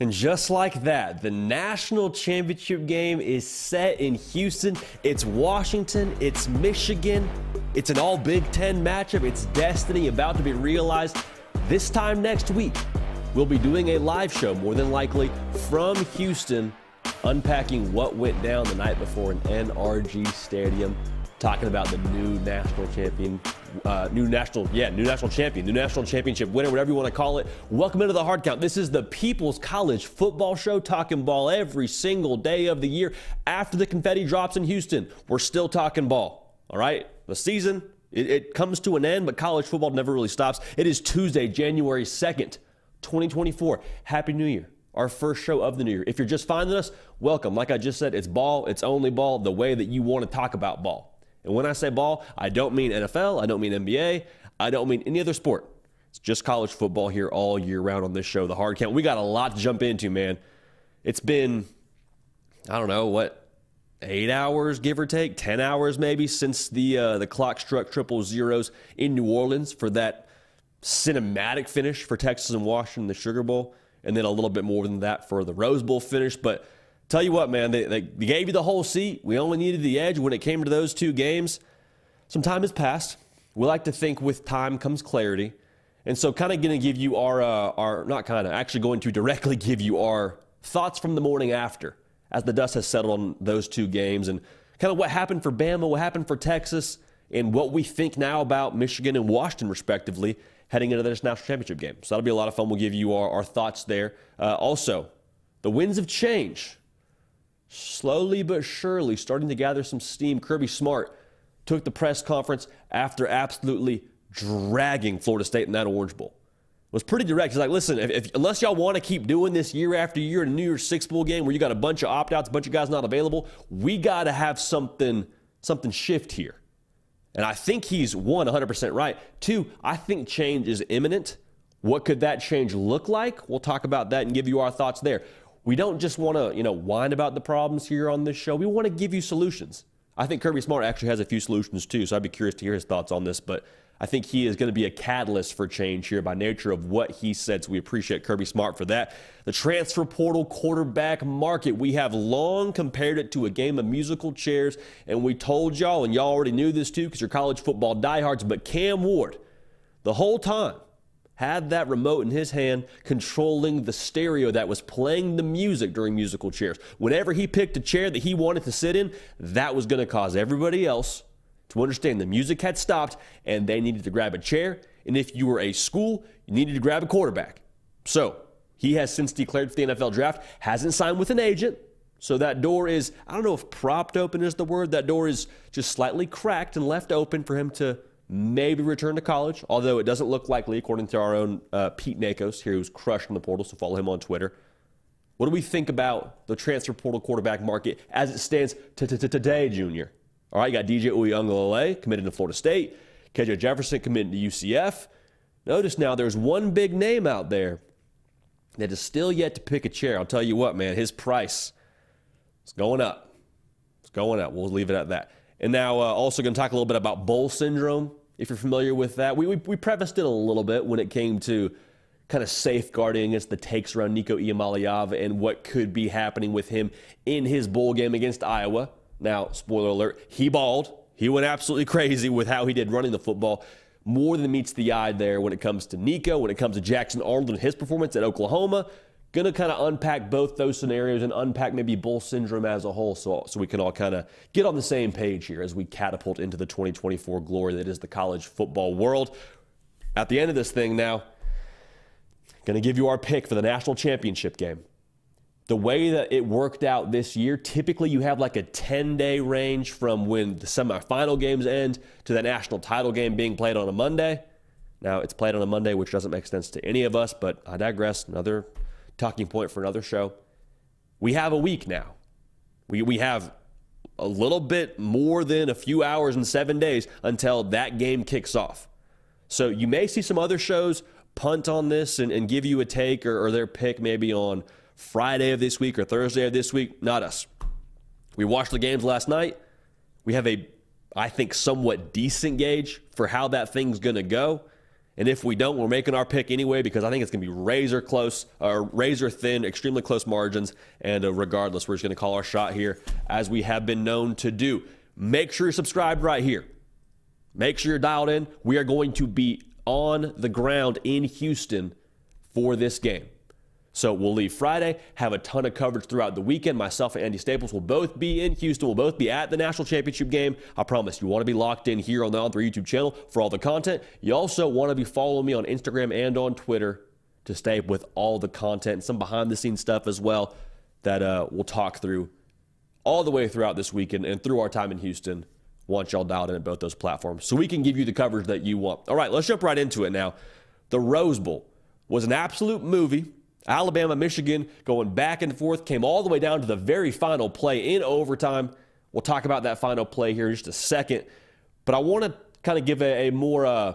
And just like that, the national championship game is set in Houston. It's Washington, it's Michigan, it's an all Big Ten matchup, it's destiny about to be realized. This time next week, we'll be doing a live show, more than likely, from Houston, unpacking what went down the night before in NRG Stadium talking about the new national champion, uh, new national, yeah, new national champion, new national championship winner, whatever you want to call it. Welcome into the hard count. This is the People's College Football Show, talking ball every single day of the year. After the confetti drops in Houston, we're still talking ball. All right, the season it, it comes to an end, but college football never really stops. It is Tuesday, January second, 2024. Happy New Year our first show of the new year. If you're just finding us, welcome. Like I just said, it's ball, it's only ball, the way that you want to talk about ball. And when I say ball, I don't mean NFL, I don't mean NBA, I don't mean any other sport. It's just college football here all year round on this show, The Hard Count. We got a lot to jump into, man. It's been, I don't know, what, eight hours, give or take, 10 hours maybe, since the, uh, the clock struck triple zeros in New Orleans for that cinematic finish for Texas and Washington, the Sugar Bowl, and then a little bit more than that for the Rose Bowl finish. But Tell you what, man, they, they gave you the whole seat. We only needed the edge when it came to those two games. Some time has passed. We like to think with time comes clarity. And so, kind of going to give you our, uh, our not kind of, actually going to directly give you our thoughts from the morning after as the dust has settled on those two games and kind of what happened for Bama, what happened for Texas, and what we think now about Michigan and Washington, respectively, heading into this national championship game. So, that'll be a lot of fun. We'll give you our, our thoughts there. Uh, also, the winds of change slowly but surely starting to gather some steam. Kirby Smart took the press conference after absolutely dragging Florida State in that Orange Bowl. It Was pretty direct. He's like, listen, if, if, unless y'all want to keep doing this year after year in a New Year's Six Bowl game where you got a bunch of opt outs, a bunch of guys not available, we got to have something something shift here. And I think he's one, 100% right. Two, I think change is imminent. What could that change look like? We'll talk about that and give you our thoughts there we don't just want to, you know, whine about the problems here on this show. We want to give you solutions. I think Kirby Smart actually has a few solutions too, so I'd be curious to hear his thoughts on this. But I think he is going to be a catalyst for change here by nature of what he said. So we appreciate Kirby Smart for that. The transfer portal quarterback market, we have long compared it to a game of musical chairs, and we told y'all, and y'all already knew this too because you're college football diehards, but Cam Ward, the whole time, had that remote in his hand controlling the stereo that was playing the music during musical chairs. Whenever he picked a chair that he wanted to sit in, that was going to cause everybody else to understand the music had stopped and they needed to grab a chair. And if you were a school, you needed to grab a quarterback. So he has since declared for the NFL draft, hasn't signed with an agent. So that door is, I don't know if propped open is the word. That door is just slightly cracked and left open for him to maybe return to college, although it doesn't look likely, according to our own uh, Pete Nakos here, who's crushing the portal, so follow him on Twitter. What do we think about the transfer portal quarterback market as it stands today, Junior? All right, you got DJ Uiagalelei committed to Florida State, KJ Jefferson committed to UCF. Notice now there's one big name out there that is still yet to pick a chair. I'll tell you what, man, his price is going up. It's going up. We'll leave it at that. And now, uh, also going to talk a little bit about bowl syndrome if you're familiar with that. We, we, we prefaced it a little bit when it came to kind of safeguarding against the takes around Nico Iamaleava and what could be happening with him in his bowl game against Iowa. Now, spoiler alert, he balled. He went absolutely crazy with how he did running the football. More than meets the eye there when it comes to Nico, when it comes to Jackson Arnold and his performance at Oklahoma. Going to kind of unpack both those scenarios and unpack maybe bull syndrome as a whole so, so we can all kind of get on the same page here as we catapult into the 2024 glory that is the college football world. At the end of this thing now, going to give you our pick for the national championship game. The way that it worked out this year, typically you have like a 10 day range from when the semifinal games end to the national title game being played on a Monday. Now, it's played on a Monday, which doesn't make sense to any of us, but I digress. Another talking point for another show. We have a week now. We, we have a little bit more than a few hours and seven days until that game kicks off. So you may see some other shows punt on this and, and give you a take or, or their pick maybe on Friday of this week or Thursday of this week. Not us. We watched the games last night. We have a, I think, somewhat decent gauge for how that thing's going to go. And if we don't, we're making our pick anyway because I think it's going to be razor close, or razor thin, extremely close margins. And uh, regardless, we're just going to call our shot here as we have been known to do. Make sure you're subscribed right here. Make sure you're dialed in. We are going to be on the ground in Houston for this game. So we'll leave Friday, have a ton of coverage throughout the weekend. Myself and Andy Staples will both be in Houston. We'll both be at the national championship game. I promise you want to be locked in here on the On3 YouTube channel for all the content. You also want to be following me on Instagram and on Twitter to stay with all the content and some behind the scenes stuff as well that uh, we'll talk through all the way throughout this weekend and through our time in Houston once y'all dialed in at both those platforms so we can give you the coverage that you want. All right, let's jump right into it now. The Rose Bowl was an absolute movie. Alabama, Michigan going back and forth, came all the way down to the very final play in overtime. We'll talk about that final play here in just a second. But I want to kind of give a, a more uh,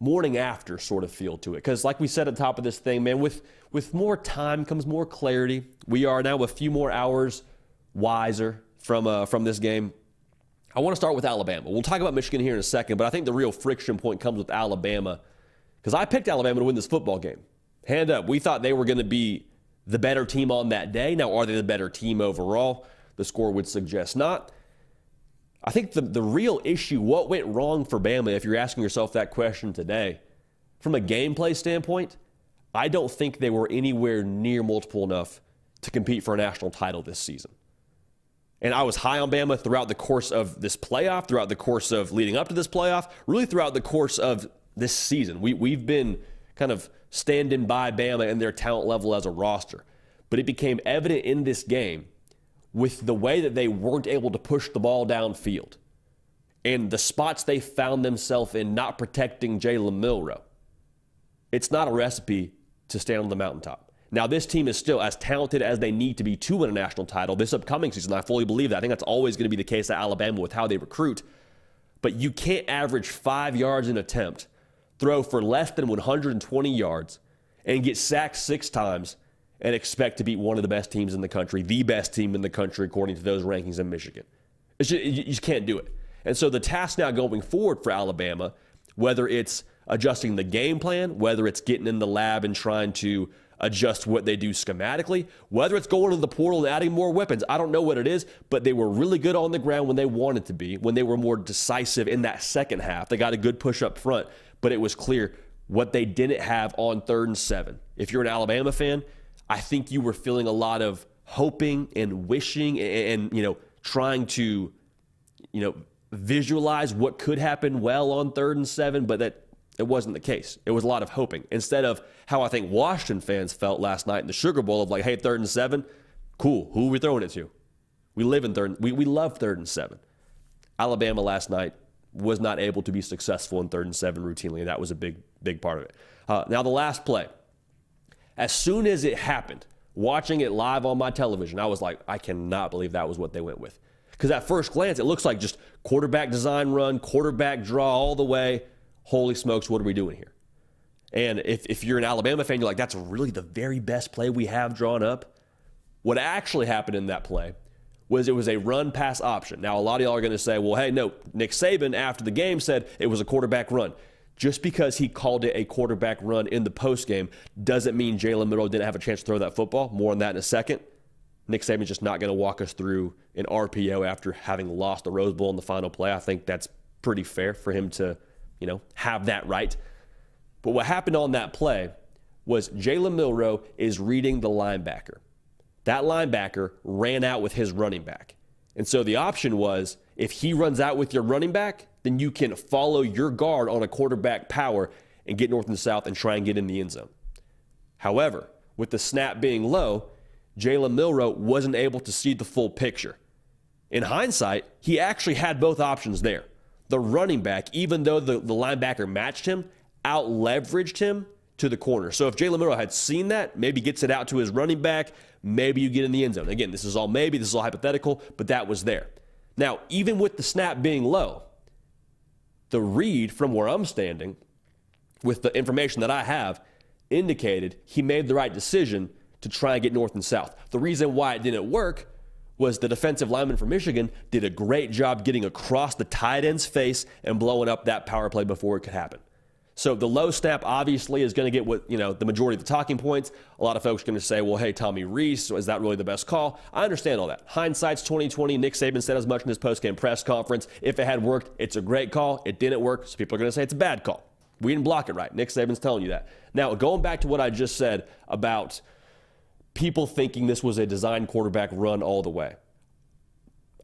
morning after sort of feel to it. Because, like we said at the top of this thing, man, with, with more time comes more clarity. We are now a few more hours wiser from, uh, from this game. I want to start with Alabama. We'll talk about Michigan here in a second, but I think the real friction point comes with Alabama because I picked Alabama to win this football game. Hand up. We thought they were going to be the better team on that day. Now, are they the better team overall? The score would suggest not. I think the, the real issue, what went wrong for Bama, if you're asking yourself that question today, from a gameplay standpoint, I don't think they were anywhere near multiple enough to compete for a national title this season. And I was high on Bama throughout the course of this playoff, throughout the course of leading up to this playoff, really throughout the course of this season. We, we've been kind of standing by Bama and their talent level as a roster. But it became evident in this game with the way that they weren't able to push the ball downfield and the spots they found themselves in not protecting Jalen Milroe. It's not a recipe to stand on the mountaintop. Now, this team is still as talented as they need to be to win a national title this upcoming season. I fully believe that. I think that's always going to be the case at Alabama with how they recruit. But you can't average five yards an attempt throw for less than 120 yards, and get sacked six times and expect to beat one of the best teams in the country, the best team in the country, according to those rankings in Michigan. Just, you just can't do it. And so the task now going forward for Alabama, whether it's adjusting the game plan, whether it's getting in the lab and trying to adjust what they do schematically, whether it's going to the portal and adding more weapons. I don't know what it is, but they were really good on the ground when they wanted to be, when they were more decisive in that second half. They got a good push up front but it was clear what they didn't have on third and seven. If you're an Alabama fan, I think you were feeling a lot of hoping and wishing and, and you know trying to you know visualize what could happen well on third and seven, but that it wasn't the case. It was a lot of hoping instead of how I think Washington fans felt last night in the Sugar Bowl of like, hey, third and seven, cool. Who are we throwing it to? We live in third. We we love third and seven. Alabama last night was not able to be successful in third and seven routinely. And that was a big, big part of it. Uh, now, the last play. As soon as it happened, watching it live on my television, I was like, I cannot believe that was what they went with. Because at first glance, it looks like just quarterback design run, quarterback draw all the way. Holy smokes, what are we doing here? And if, if you're an Alabama fan, you're like, that's really the very best play we have drawn up. What actually happened in that play was it was a run pass option. Now, a lot of y'all are going to say, well, hey, no, Nick Saban after the game said it was a quarterback run. Just because he called it a quarterback run in the post game doesn't mean Jalen Milroe didn't have a chance to throw that football. More on that in a second. Nick Saban's just not going to walk us through an RPO after having lost the Rose Bowl in the final play. I think that's pretty fair for him to, you know, have that right. But what happened on that play was Jalen Milroe is reading the linebacker that linebacker ran out with his running back. And so the option was if he runs out with your running back, then you can follow your guard on a quarterback power and get north and south and try and get in the end zone. However, with the snap being low, Jalen Milroe wasn't able to see the full picture. In hindsight, he actually had both options there. The running back, even though the, the linebacker matched him, out leveraged him to the corner. So if Jalen Milroe had seen that, maybe gets it out to his running back, maybe you get in the end zone. Again, this is all maybe, this is all hypothetical, but that was there. Now, even with the snap being low, the read from where I'm standing, with the information that I have, indicated he made the right decision to try and get north and south. The reason why it didn't work was the defensive lineman from Michigan did a great job getting across the tight end's face and blowing up that power play before it could happen. So the low snap obviously is going to get what, you know, the majority of the talking points. A lot of folks are going to say, well, hey, Tommy Rees, is that really the best call? I understand all that. Hindsight's 2020. Nick Saban said as much in his post-game press conference. If it had worked, it's a great call. It didn't work, so people are going to say it's a bad call. We didn't block it right. Nick Saban's telling you that. Now, going back to what I just said about people thinking this was a design quarterback run all the way.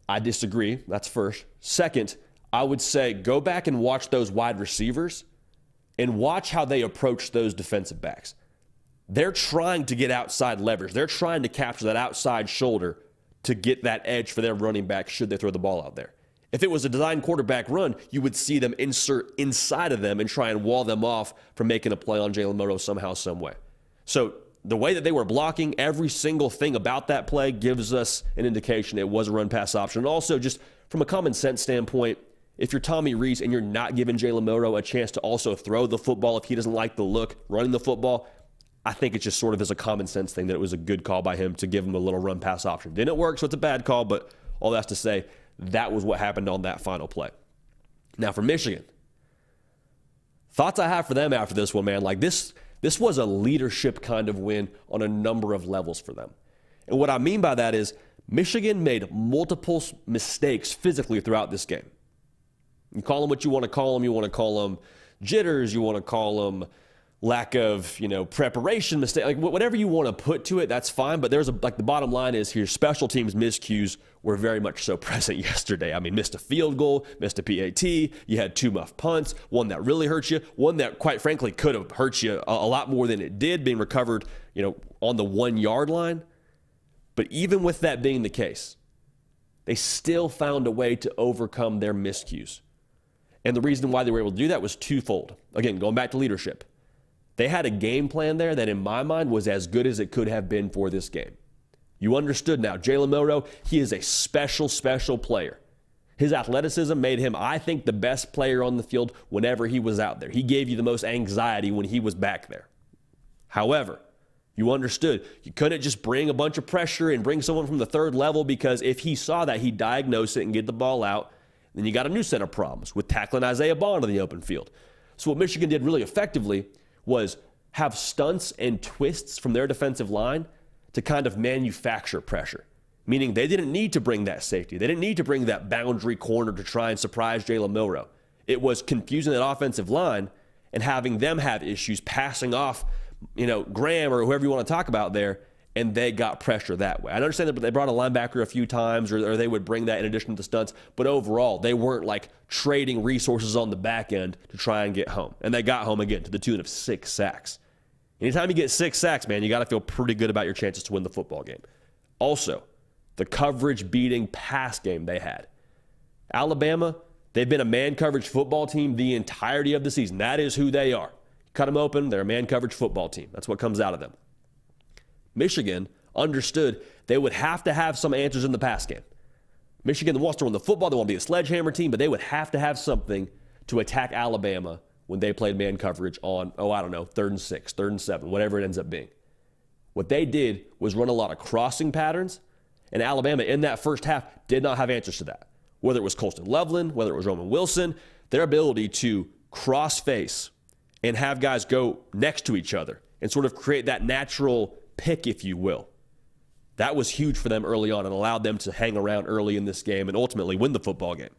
I disagree. That's first. Second, I would say go back and watch those wide receivers and watch how they approach those defensive backs. They're trying to get outside leverage. They're trying to capture that outside shoulder to get that edge for their running back should they throw the ball out there. If it was a designed quarterback run, you would see them insert inside of them and try and wall them off from making a play on Jalen Milroe somehow, some way. So the way that they were blocking every single thing about that play gives us an indication it was a run pass option. And also, just from a common sense standpoint, if you're Tommy Rees and you're not giving Jalen Milroe a chance to also throw the football if he doesn't like the look running the football, I think it's just sort of as a common sense thing that it was a good call by him to give him a little run pass option. Didn't work, so it's a bad call, but all that's to say, that was what happened on that final play. Now for Michigan, thoughts I have for them after this one, man. Like this, this was a leadership kind of win on a number of levels for them. And what I mean by that is Michigan made multiple mistakes physically throughout this game. You call them what you want to call them. You want to call them jitters. You want to call them lack of you know preparation mistake like whatever you want to put to it that's fine but there's a like the bottom line is here special teams miscues were very much so present yesterday i mean missed a field goal missed a pat you had two muff punts one that really hurt you one that quite frankly could have hurt you a, a lot more than it did being recovered you know on the one yard line but even with that being the case they still found a way to overcome their miscues and the reason why they were able to do that was twofold. Again, going back to leadership. They had a game plan there that, in my mind, was as good as it could have been for this game. You understood now. Jalen Milroe, he is a special, special player. His athleticism made him, I think, the best player on the field whenever he was out there. He gave you the most anxiety when he was back there. However, you understood you couldn't just bring a bunch of pressure and bring someone from the third level because if he saw that, he'd diagnose it and get the ball out then you got a new set of problems with tackling Isaiah Bond in the open field. So what Michigan did really effectively was have stunts and twists from their defensive line to kind of manufacture pressure. Meaning they didn't need to bring that safety. They didn't need to bring that boundary corner to try and surprise Jalen Milroe. It was confusing that offensive line and having them have issues passing off, you know, Graham or whoever you want to talk about there and they got pressure that way. I understand that but they brought a linebacker a few times, or, or, they would bring that in addition to the stunts, but overall, they weren't like trading resources on the back end to try and get home. And they got home again to the tune of six sacks. Anytime you get six sacks, man, you got to feel pretty good about your chances to win the football game. Also, the coverage beating pass game they had. Alabama, they've been a man coverage football team the entirety of the season. That is who they are. Cut them open, they're a man coverage football team. That's what comes out of them. Michigan understood they would have to have some answers in the pass game. Michigan wants to run the football, they want to be a sledgehammer team, but they would have to have something to attack Alabama when they played man coverage on, oh, I don't know, third and six, third and seven, whatever it ends up being. What they did was run a lot of crossing patterns, and Alabama in that first half did not have answers to that. Whether it was Colston Loveland, whether it was Roman Wilson, their ability to cross face and have guys go next to each other and sort of create that natural pick, if you will. That was huge for them early on and allowed them to hang around early in this game and ultimately win the football game.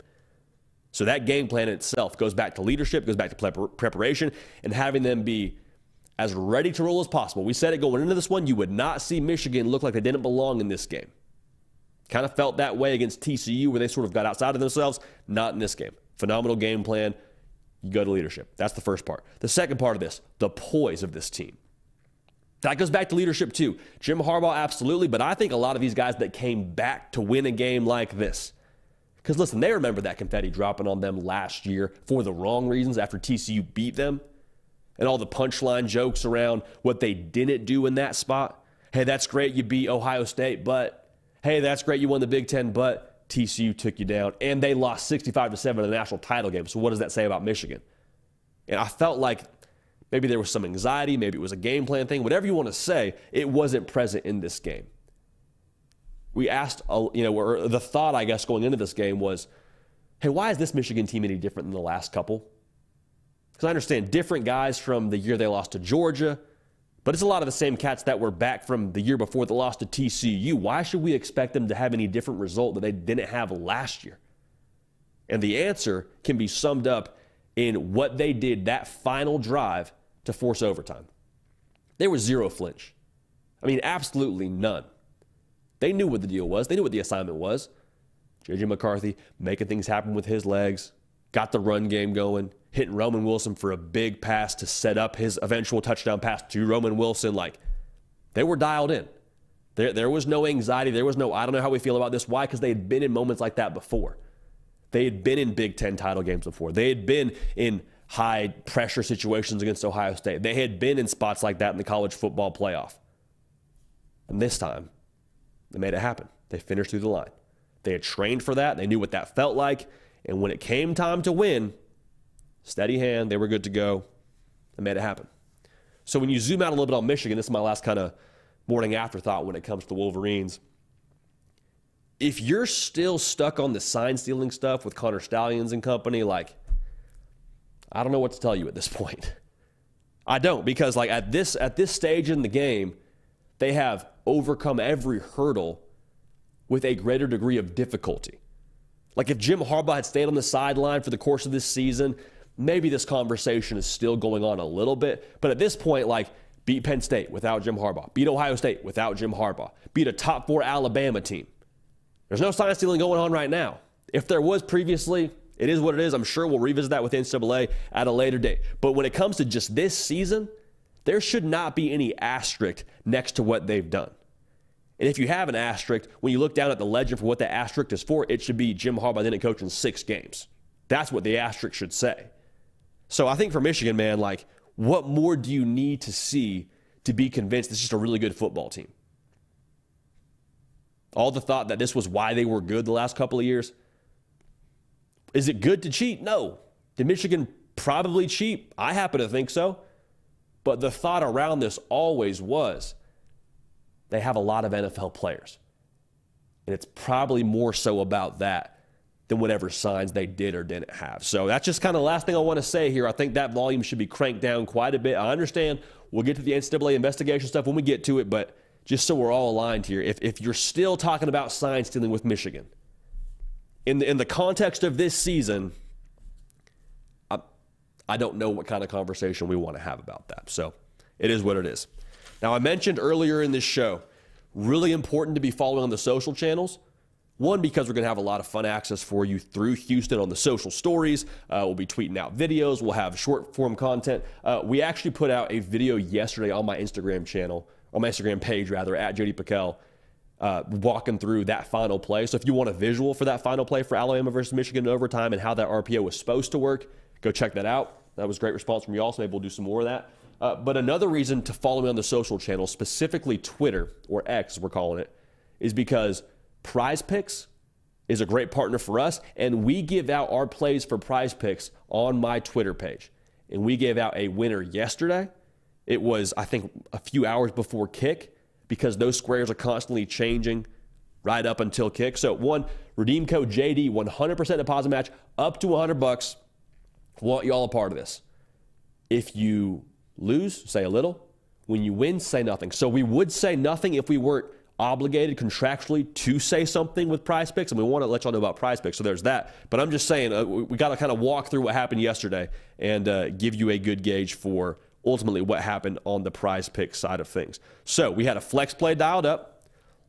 So that game plan itself goes back to leadership, goes back to preparation, and having them be as ready to roll as possible. We said it going into this one, you would not see Michigan look like they didn't belong in this game. Kind of felt that way against TCU where they sort of got outside of themselves. Not in this game. Phenomenal game plan. You go to leadership. That's the first part. The second part of this, the poise of this team. That goes back to leadership too. Jim Harbaugh, absolutely, but I think a lot of these guys that came back to win a game like this. Because listen, they remember that confetti dropping on them last year for the wrong reasons after TCU beat them. and all the punchline jokes around what they didn't do in that spot. Hey, that's great. You beat Ohio State, but hey, that's great. You won the Big Ten, but TCU took you down, and they lost 65 to seven in the national title game. So what does that say about Michigan? And I felt like maybe there was some anxiety, maybe it was a game plan thing, whatever you want to say. It wasn't present in this game. We asked, you know, the thought I guess going into this game was, hey, why is this Michigan team any different than the last couple? Because I understand different guys from the year they lost to Georgia, but it's a lot of the same cats that were back from the year before that lost to TCU. Why should we expect them to have any different result that they didn't have last year? And the answer can be summed up in what they did that final drive to force overtime. There was zero flinch. I mean, absolutely none. They knew what the deal was, they knew what the assignment was. JJ McCarthy making things happen with his legs, got the run game going, hitting Roman Wilson for a big pass to set up his eventual touchdown pass to Roman Wilson. Like they were dialed in. There, there was no anxiety. There was no, I don't know how we feel about this. Why? Because they had been in moments like that before. They had been in Big Ten title games before. They had been in high pressure situations against Ohio State. They had been in spots like that in the college football playoff. And this time, they made it happen. They finished through the line. They had trained for that. They knew what that felt like. And when it came time to win, steady hand, they were good to go. They made it happen. So when you zoom out a little bit on Michigan, this is my last kind of morning afterthought when it comes to the Wolverines. If you're still stuck on the sign stealing stuff with Connor Stalions and company, like, I don't know what to tell you at this point. I don't because like at this at this stage in the game, they have overcome every hurdle with a greater degree of difficulty. Like if Jim Harbaugh had stayed on the sideline for the course of this season, maybe this conversation is still going on a little bit. But at this point, like beat Penn State without Jim Harbaugh, beat Ohio State without Jim Harbaugh, beat a top four Alabama team. There's no sign stealing going on right now. If there was previously, it is what it is. I'm sure we'll revisit that with NCAA at a later date. But when it comes to just this season, there should not be any asterisk next to what they've done. And if you have an asterisk, when you look down at the legend for what the asterisk is for, it should be Jim Harbaugh didn't coach in six games. That's what the asterisk should say. So I think for Michigan, man, like, what more do you need to see to be convinced this is just a really good football team? All the thought that this was why they were good the last couple of years. Is it good to cheat? No. Did Michigan probably cheat? I happen to think so. But the thought around this always was they have a lot of NFL players. And it's probably more so about that than whatever signs they did or didn't have. So that's just kind of the last thing I want to say here. I think that volume should be cranked down quite a bit. I understand we'll get to the NCAA investigation stuff when we get to it, but just so we're all aligned here, if, if you're still talking about sign stealing with Michigan, in the, in the context of this season, I, I don't know what kind of conversation we want to have about that. So it is what it is. Now, I mentioned earlier in this show, really important to be following on the social channels. One, because we're going to have a lot of fun access for you through Houston on the social stories. Uh, we'll be tweeting out videos. We'll have short form content. Uh, we actually put out a video yesterday on my Instagram channel, on my Instagram page rather, at JD PicKell, uh, walking through that final play. So if you want a visual for that final play for Alabama versus Michigan in overtime and how that RPO was supposed to work, go check that out. That was great response from you all, so maybe we'll do some more of that. Uh, but another reason to follow me on the social channels, specifically Twitter or X, we're calling it, is because Prize Picks is a great partner for us, and we give out our plays for Prize Picks on my Twitter page. And we gave out a winner yesterday. It was, I think, a few hours before kick because those squares are constantly changing right up until kick. So one, redeem code JD, 100% deposit match up to 100 bucks. Want y'all a part of this? If you lose, say a little. When you win, say nothing. So we would say nothing if we weren't obligated contractually to say something with prize picks and we want to let y'all know about prize picks so there's that but i'm just saying uh, we, got to kind of walk through what happened yesterday and uh, give you a good gauge for ultimately what happened on the prize pick side of things. So we had a flex play dialed up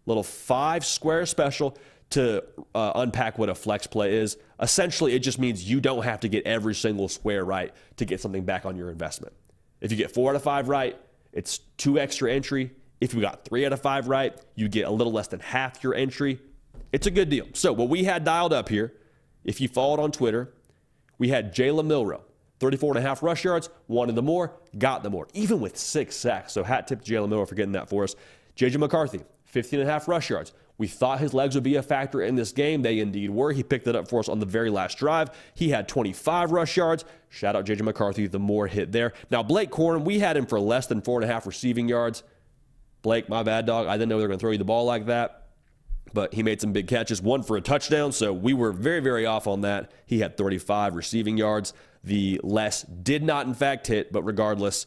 little five square special to uh, unpack what a flex play is. Essentially it just means you don't have to get every single square right to get something back on your investment. If you get four out of five right it's two extra entry. If you got three out of five right, you get a little less than half your entry. It's a good deal. So, what we had dialed up here, if you followed on Twitter, we had Jalen Milroe, 34 and a half rush yards, wanted the more, got the more, even with six sacks. So hat tip to Jalen Miller for getting that for us. JJ McCarthy, 15 and a half rush yards. We thought his legs would be a factor in this game. They indeed were. He picked it up for us on the very last drive. He had 25 rush yards. Shout out JJ McCarthy, the more hit there. Now, Blake Corum, we had him for less than four and a half receiving yards. Blake, my bad dog. I didn't know they were going to throw you the ball like that but he made some big catches, one for a touchdown. So we were very, very off on that. He had 35 receiving yards. The less did not, in fact, hit, but regardless,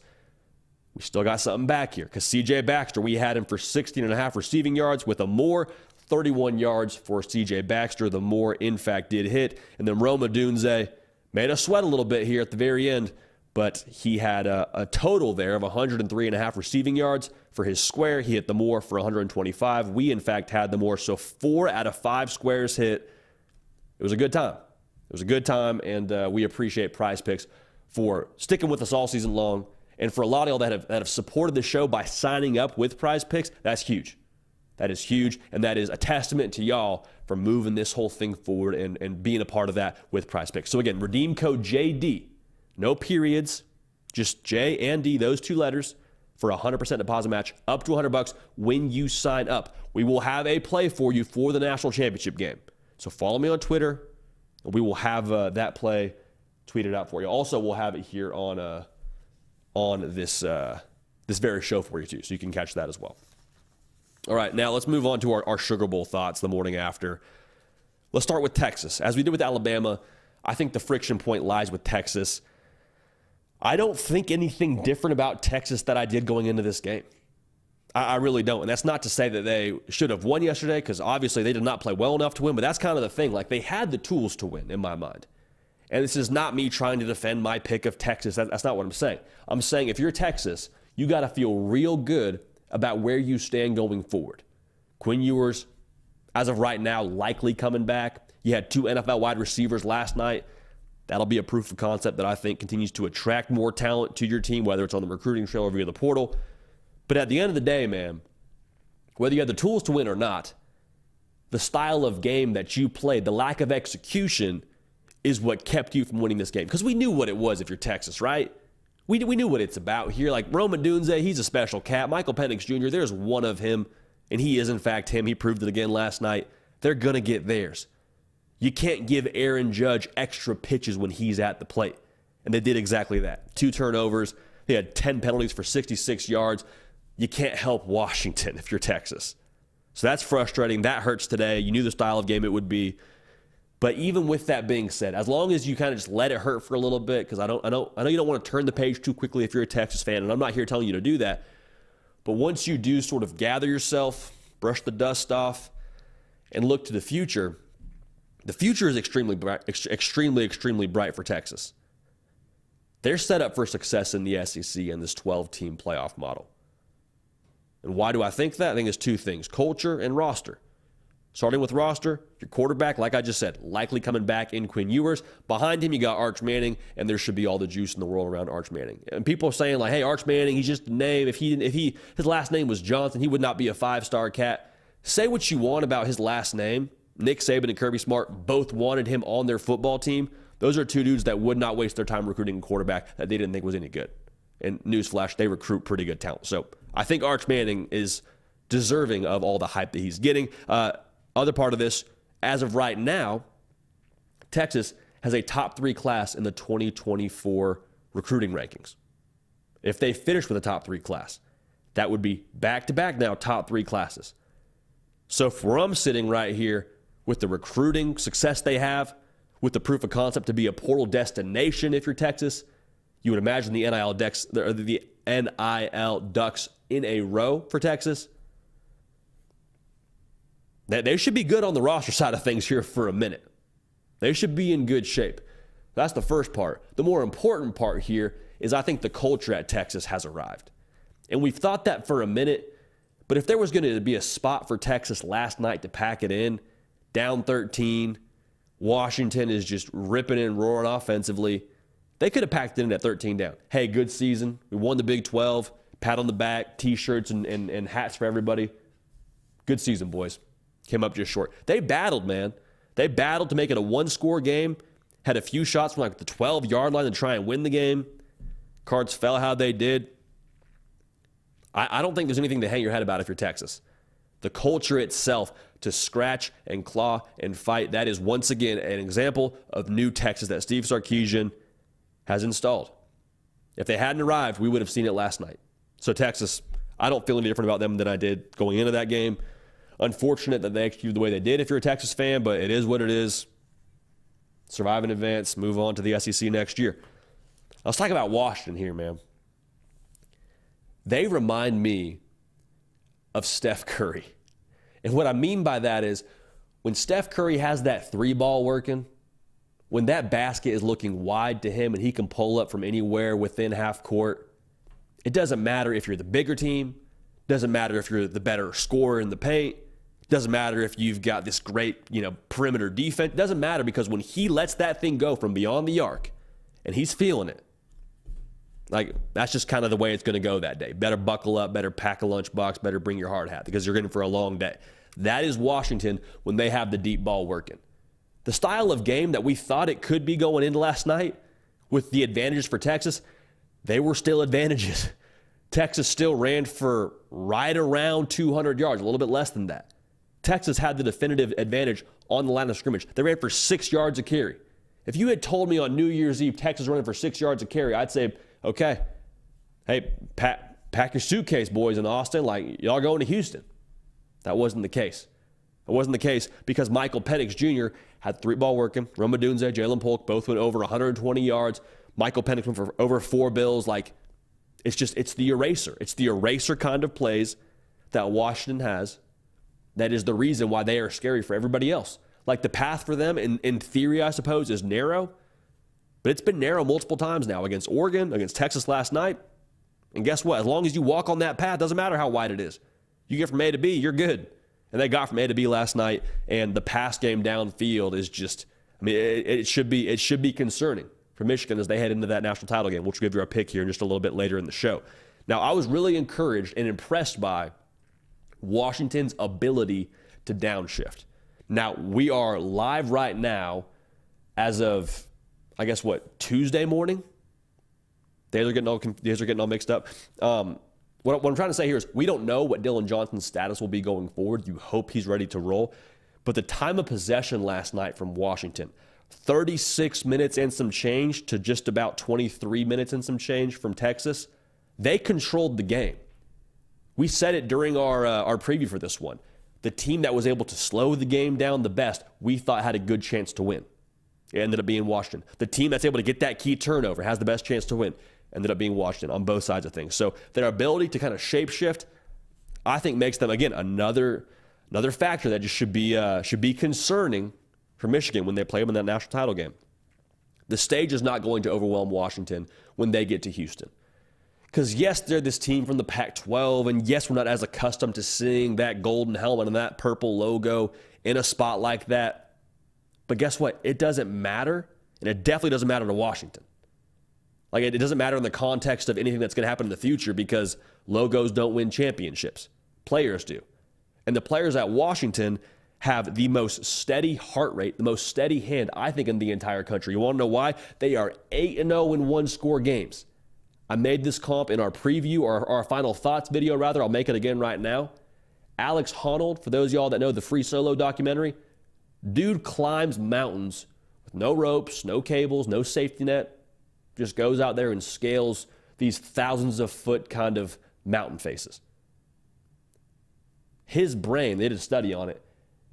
we still got something back here because CJ Baxter, we had him for 16 and a half receiving yards with a more 31 yards for CJ Baxter. The more, in fact, did hit. And then Rome Odunze made us sweat a little bit here at the very end but he had a, a, total there of 103 and a half receiving yards for his square. He hit the more for 125. We, in fact, had the more. So four out of five squares hit. It was a good time. It was a good time, and uh, we appreciate Prize Picks for sticking with us all season long. And for a lot of y'all that have, that have supported the show by signing up with Prize Picks, that's huge. That is huge, and that is a testament to y'all for moving this whole thing forward and, and being a part of that with Prize Picks. So again, redeem code JD no periods, just J and D, those two letters for a 100% deposit match up to 100 bucks when you sign up. We will have a play for you for the national championship game. So follow me on Twitter, we will have uh, that play tweeted out for you. Also, we'll have it here on uh, on this uh, this very show for you too, so you can catch that as well. All right, now let's move on to our, our Sugar Bowl thoughts the morning after. Let's start with Texas. As we did with Alabama, I think the friction point lies with Texas. I don't think anything different about Texas that I did going into this game. I, I really don't. And that's not to say that they should have won yesterday, because obviously they did not play well enough to win, but that's kind of the thing. Like they had the tools to win in my mind. And this is not me trying to defend my pick of Texas. That, that's not what I'm saying. I'm saying if you're Texas, you got to feel real good about where you stand going forward. Quinn Ewers, as of right now, likely coming back. You had two NFL wide receivers last night That'll be a proof of concept that I think continues to attract more talent to your team, whether it's on the recruiting trail or via the portal. But at the end of the day, man, whether you have the tools to win or not, the style of game that you played, the lack of execution, is what kept you from winning this game. Because we knew what it was if you're Texas, right? We, we knew what it's about here. Like Roman Odunze, he's a special cat. Michael Penix Jr., there's one of him, and he is, in fact, him. He proved it again last night. They're going to get theirs. You can't give Aaron Judge extra pitches when he's at the plate. And they did exactly that. Two turnovers. They had 10 penalties for 66 yards. You can't help Washington if you're Texas. So that's frustrating. That hurts today. You knew the style of game it would be. But even with that being said, as long as you kind of just let it hurt for a little bit, because I don't, I know, I know you don't want to turn the page too quickly if you're a Texas fan, and I'm not here telling you to do that. But once you do sort of gather yourself, brush the dust off, and look to the future, the future is extremely bright, extremely, extremely bright for Texas. They're set up for success in the SEC and this 12 team playoff model. And why do I think that? I think it's two things culture and roster. Starting with roster, your quarterback, like I just said, likely coming back in Quinn Ewers. Behind him, you got Arch Manning, and there should be all the juice in the world around Arch Manning. And people are saying like, "Hey, Arch Manning, he's just a name. If he if he his last name was Johnson, he would not be a five star cat." Say what you want about his last name. Nick Saban and Kirby Smart both wanted him on their football team. Those are two dudes that would not waste their time recruiting a quarterback that they didn't think was any good. And newsflash, they recruit pretty good talent. So I think Arch Manning is deserving of all the hype that he's getting. Uh, other part of this, as of right now, Texas has a top three class in the 2024 recruiting rankings. If they finish with a top three class, that would be back to back now top three classes. So from sitting right here with the recruiting success they have, with the proof of concept to be a portal destination if you're Texas, you would imagine the NIL decks, the NIL ducks in a row for Texas. That they should be good on the roster side of things here for a minute. They should be in good shape. That's the first part. The more important part here is I think the culture at Texas has arrived. And we've thought that for a minute, but if there was going to be a spot for Texas last night to pack it in, down 13. Washington is just ripping and roaring offensively. They could have packed it in at 13 down. Hey, good season. We won the Big 12. Pat on the back, t shirts and, and, and hats for everybody. Good season, boys. Came up just short. They battled, man. They battled to make it a one score game. had a few shots from like the 12 yard line to try and win the game. Cards fell how they did. I, I don't think there's anything to hang your head about if you're Texas. The culture itself to scratch and claw and fight, that is once again an example of new Texas that Steve Sarkisian has installed. If they hadn't arrived, we would have seen it last night. So, Texas, I don't feel any different about them than I did going into that game. Unfortunate that they executed the way they did if you're a Texas fan, but it is what it is. Survive in advance, move on to the SEC next year. Let's talk about Washington here, man. They remind me of Steph Curry. And what I mean by that is when Steph Curry has that three ball working, when that basket is looking wide to him and he can pull up from anywhere within half court, it doesn't matter if you're the bigger team, doesn't matter if you're the better scorer in the paint, doesn't matter if you've got this great, you know, perimeter defense, doesn't matter because when he lets that thing go from beyond the arc and he's feeling it, like that's just kind of the way it's going to go that day. Better buckle up, better pack a lunchbox, better bring your hard hat because you're getting for a long day. That is Washington when they have the deep ball working. The style of game that we thought it could be going into last night with the advantages for Texas, they were still advantages. Texas still ran for right around 200 yards, a little bit less than that. Texas had the definitive advantage on the line of scrimmage. They ran for six yards a carry. If you had told me on New Year's Eve Texas running for six yards a carry, I'd say, okay, hey, pack, pack your suitcase, boys in Austin. Like, y'all going to Houston. That wasn't the case. It wasn't the case because Michael Penix Jr. had three ball working. Rome Odunze, Ja'Lynn Polk both went over 120 yards. Michael Penix went for over four bills. Like, it's just, it's the eraser. It's the eraser kind of plays that Washington has. That is the reason why they are scary for everybody else. Like, the path for them, in, in theory, I suppose, is narrow, but it's been narrow multiple times now against Oregon, against Texas last night. And guess what? As long as you walk on that path, doesn't matter how wide it is. You get from A to B, you're good. And they got from A to B last night, and the pass game downfield is just, I mean, it, it should be it should be concerning for Michigan as they head into that national title game. Which we'll give you our pick here in just a little bit later in the show. Now, I was really encouraged and impressed by Washington's ability to downshift. Now, we are live right now as of, I guess, what, Tuesday morning? Days are getting all, days are getting all mixed up. Um, what, what I'm trying to say here is we don't know what Dillon Johnson's status will be going forward. You hope he's ready to roll. But the time of possession last night from Washington, 36 minutes and some change to just about 23 minutes and some change from Texas, they controlled the game. We said it during our, uh, our preview for this one. The team that was able to slow the game down the best, we thought had a good chance to win. It ended up being Washington. The team that's able to get that key turnover has the best chance to win ended up being Washington on both sides of things. So their ability to kind of shapeshift, I think, makes them again another another factor that just should be uh, should be concerning for Michigan when they play them in that national title game. The stage is not going to overwhelm Washington when they get to Houston. Because, yes, they're this team from the Pac 12, and yes, we're not as accustomed to seeing that golden helmet and that purple logo in a spot like that. But guess what? It doesn't matter, and it definitely doesn't matter to Washington. Like it, doesn't matter in the context of anything that's going to happen in the future because logos don't win championships. Players do. And the players at Washington have the most steady heart rate, the most steady hand, I think, in the entire country. You want to know why? They are 8 0 in one score games. I made this comp in our preview or our final thoughts video, rather. I'll make it again right now. Alex Honnold, for those y'all that know the free solo documentary, dude climbs mountains with no ropes, no cables, no safety net, just goes out there and scales these thousands of foot kind of mountain faces. His brain, they did a study on it,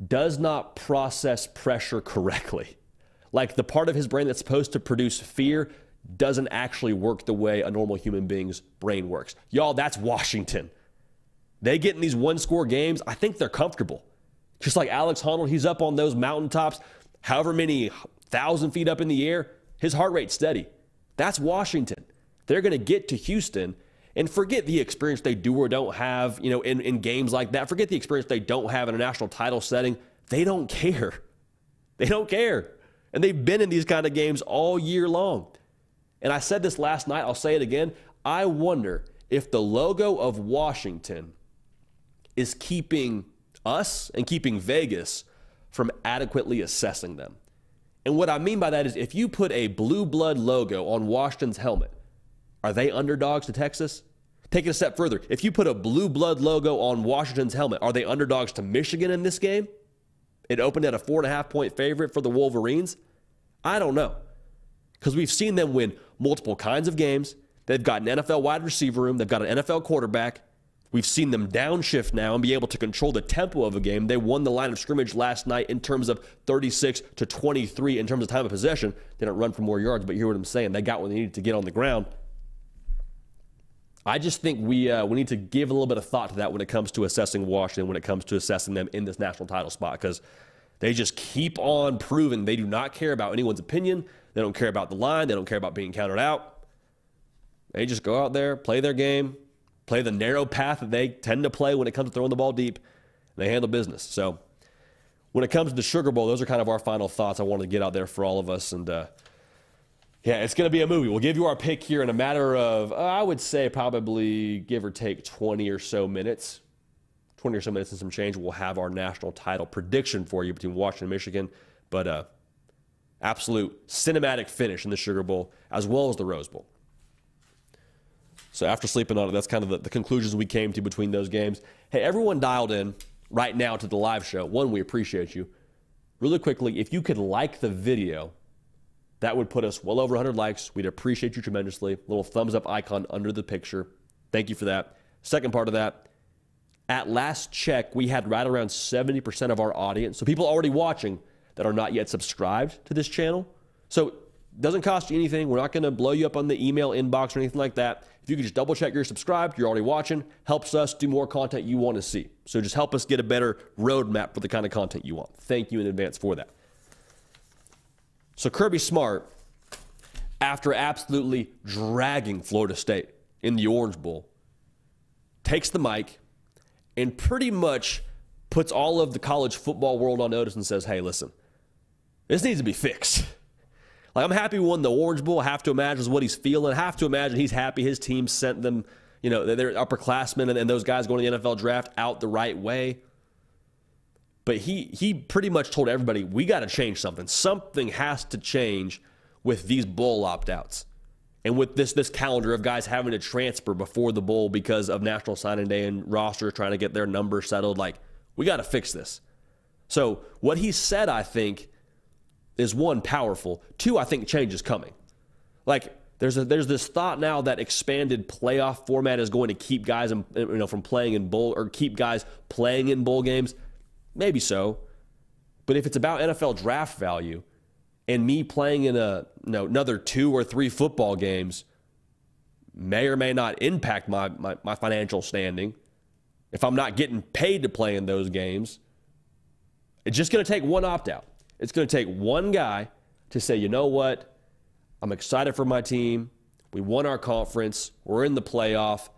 does not process pressure correctly. Like the part of his brain that's supposed to produce fear doesn't actually work the way a normal human being's brain works. Y'all, that's Washington. They get in these one score games, I think they're comfortable. Just like Alex Honnold, he's up on those mountaintops, however many thousand feet up in the air, his heart rate's steady. That's Washington. They're going to get to Houston and forget the experience they do or don't have, you know, in, in games like that. Forget the experience they don't have in a national title setting. They don't care. They don't care. And they've been in these kind of games all year long. And I said this last night, I'll say it again. I wonder if the logo of Washington is keeping us and keeping Vegas from adequately assessing them. And what I mean by that is if you put a blue blood logo on Washington's helmet, are they underdogs to Texas? Take it a step further. If you put a blue blood logo on Washington's helmet, are they underdogs to Michigan in this game? It opened at a four and a half point favorite for the Wolverines. I don't know. Because we've seen them win multiple kinds of games. They've got an NFL wide receiver room, they've got an NFL quarterback. We've seen them downshift now and be able to control the tempo of a game. They won the line of scrimmage last night in terms of 36 to 23 in terms of time of possession. They didn't run for more yards, but you hear what I'm saying. They got what they needed to get on the ground. I just think we uh, we need to give a little bit of thought to that when it comes to assessing Washington, when it comes to assessing them in this national title spot, because they just keep on proving they do not care about anyone's opinion. They don't care about the line. They don't care about being counted out. They just go out there, play their game, play the narrow path that they tend to play when it comes to throwing the ball deep, they handle business. So when it comes to the Sugar Bowl, those are kind of our final thoughts I wanted to get out there for all of us. And uh, yeah, it's going to be a movie. We'll give you our pick here in a matter of, uh, I would say, probably give or take 20 or so minutes. 20 or so minutes and some change. We'll have our national title prediction for you between Washington and Michigan. But uh, absolute cinematic finish in the Sugar Bowl as well as the Rose Bowl. So after sleeping on it, that's kind of the, the conclusions we came to between those games. Hey, everyone dialed in right now to the live show. One, we appreciate you. Really quickly, if you could like the video, that would put us well over 100 likes. We'd appreciate you tremendously. Little thumbs up icon under the picture. Thank you for that. Second part of that, at last check, we had right around 70% of our audience, so people already watching that are not yet subscribed to this channel. So it doesn't cost you anything. We're not going to blow you up on the email inbox or anything like that. If you could just double check you're subscribed, you're already watching, helps us do more content you want to see. So just help us get a better roadmap for the kind of content you want. Thank you in advance for that. So Kirby Smart, after absolutely dragging Florida State in the Orange Bowl, takes the mic and pretty much puts all of the college football world on notice and says, hey, listen, this needs to be fixed. Like, I'm happy we won the Orange Bowl. I have to imagine is what he's feeling. I have to imagine he's happy his team sent them, you know, they're upperclassmen and, and those guys going to the NFL draft out the right way. But he he pretty much told everybody we got to change something. Something has to change with these bowl opt-outs. And with this this calendar of guys having to transfer before the bowl because of National Signing Day and rosters trying to get their numbers settled, like we got to fix this. So what he said, I think, is one powerful. Two, I think change is coming. Like there's a, there's this thought now that expanded playoff format is going to keep guys in, you know from playing in bowl or keep guys playing in bowl games. Maybe so. But if it's about NFL draft value and me playing in a you know, another two or three football games may or may not impact my, my, my financial standing, if I'm not getting paid to play in those games, it's just going to take one opt out. It's going to take one guy to say, you know what? I'm excited for my team. We won our conference. We're in the playoff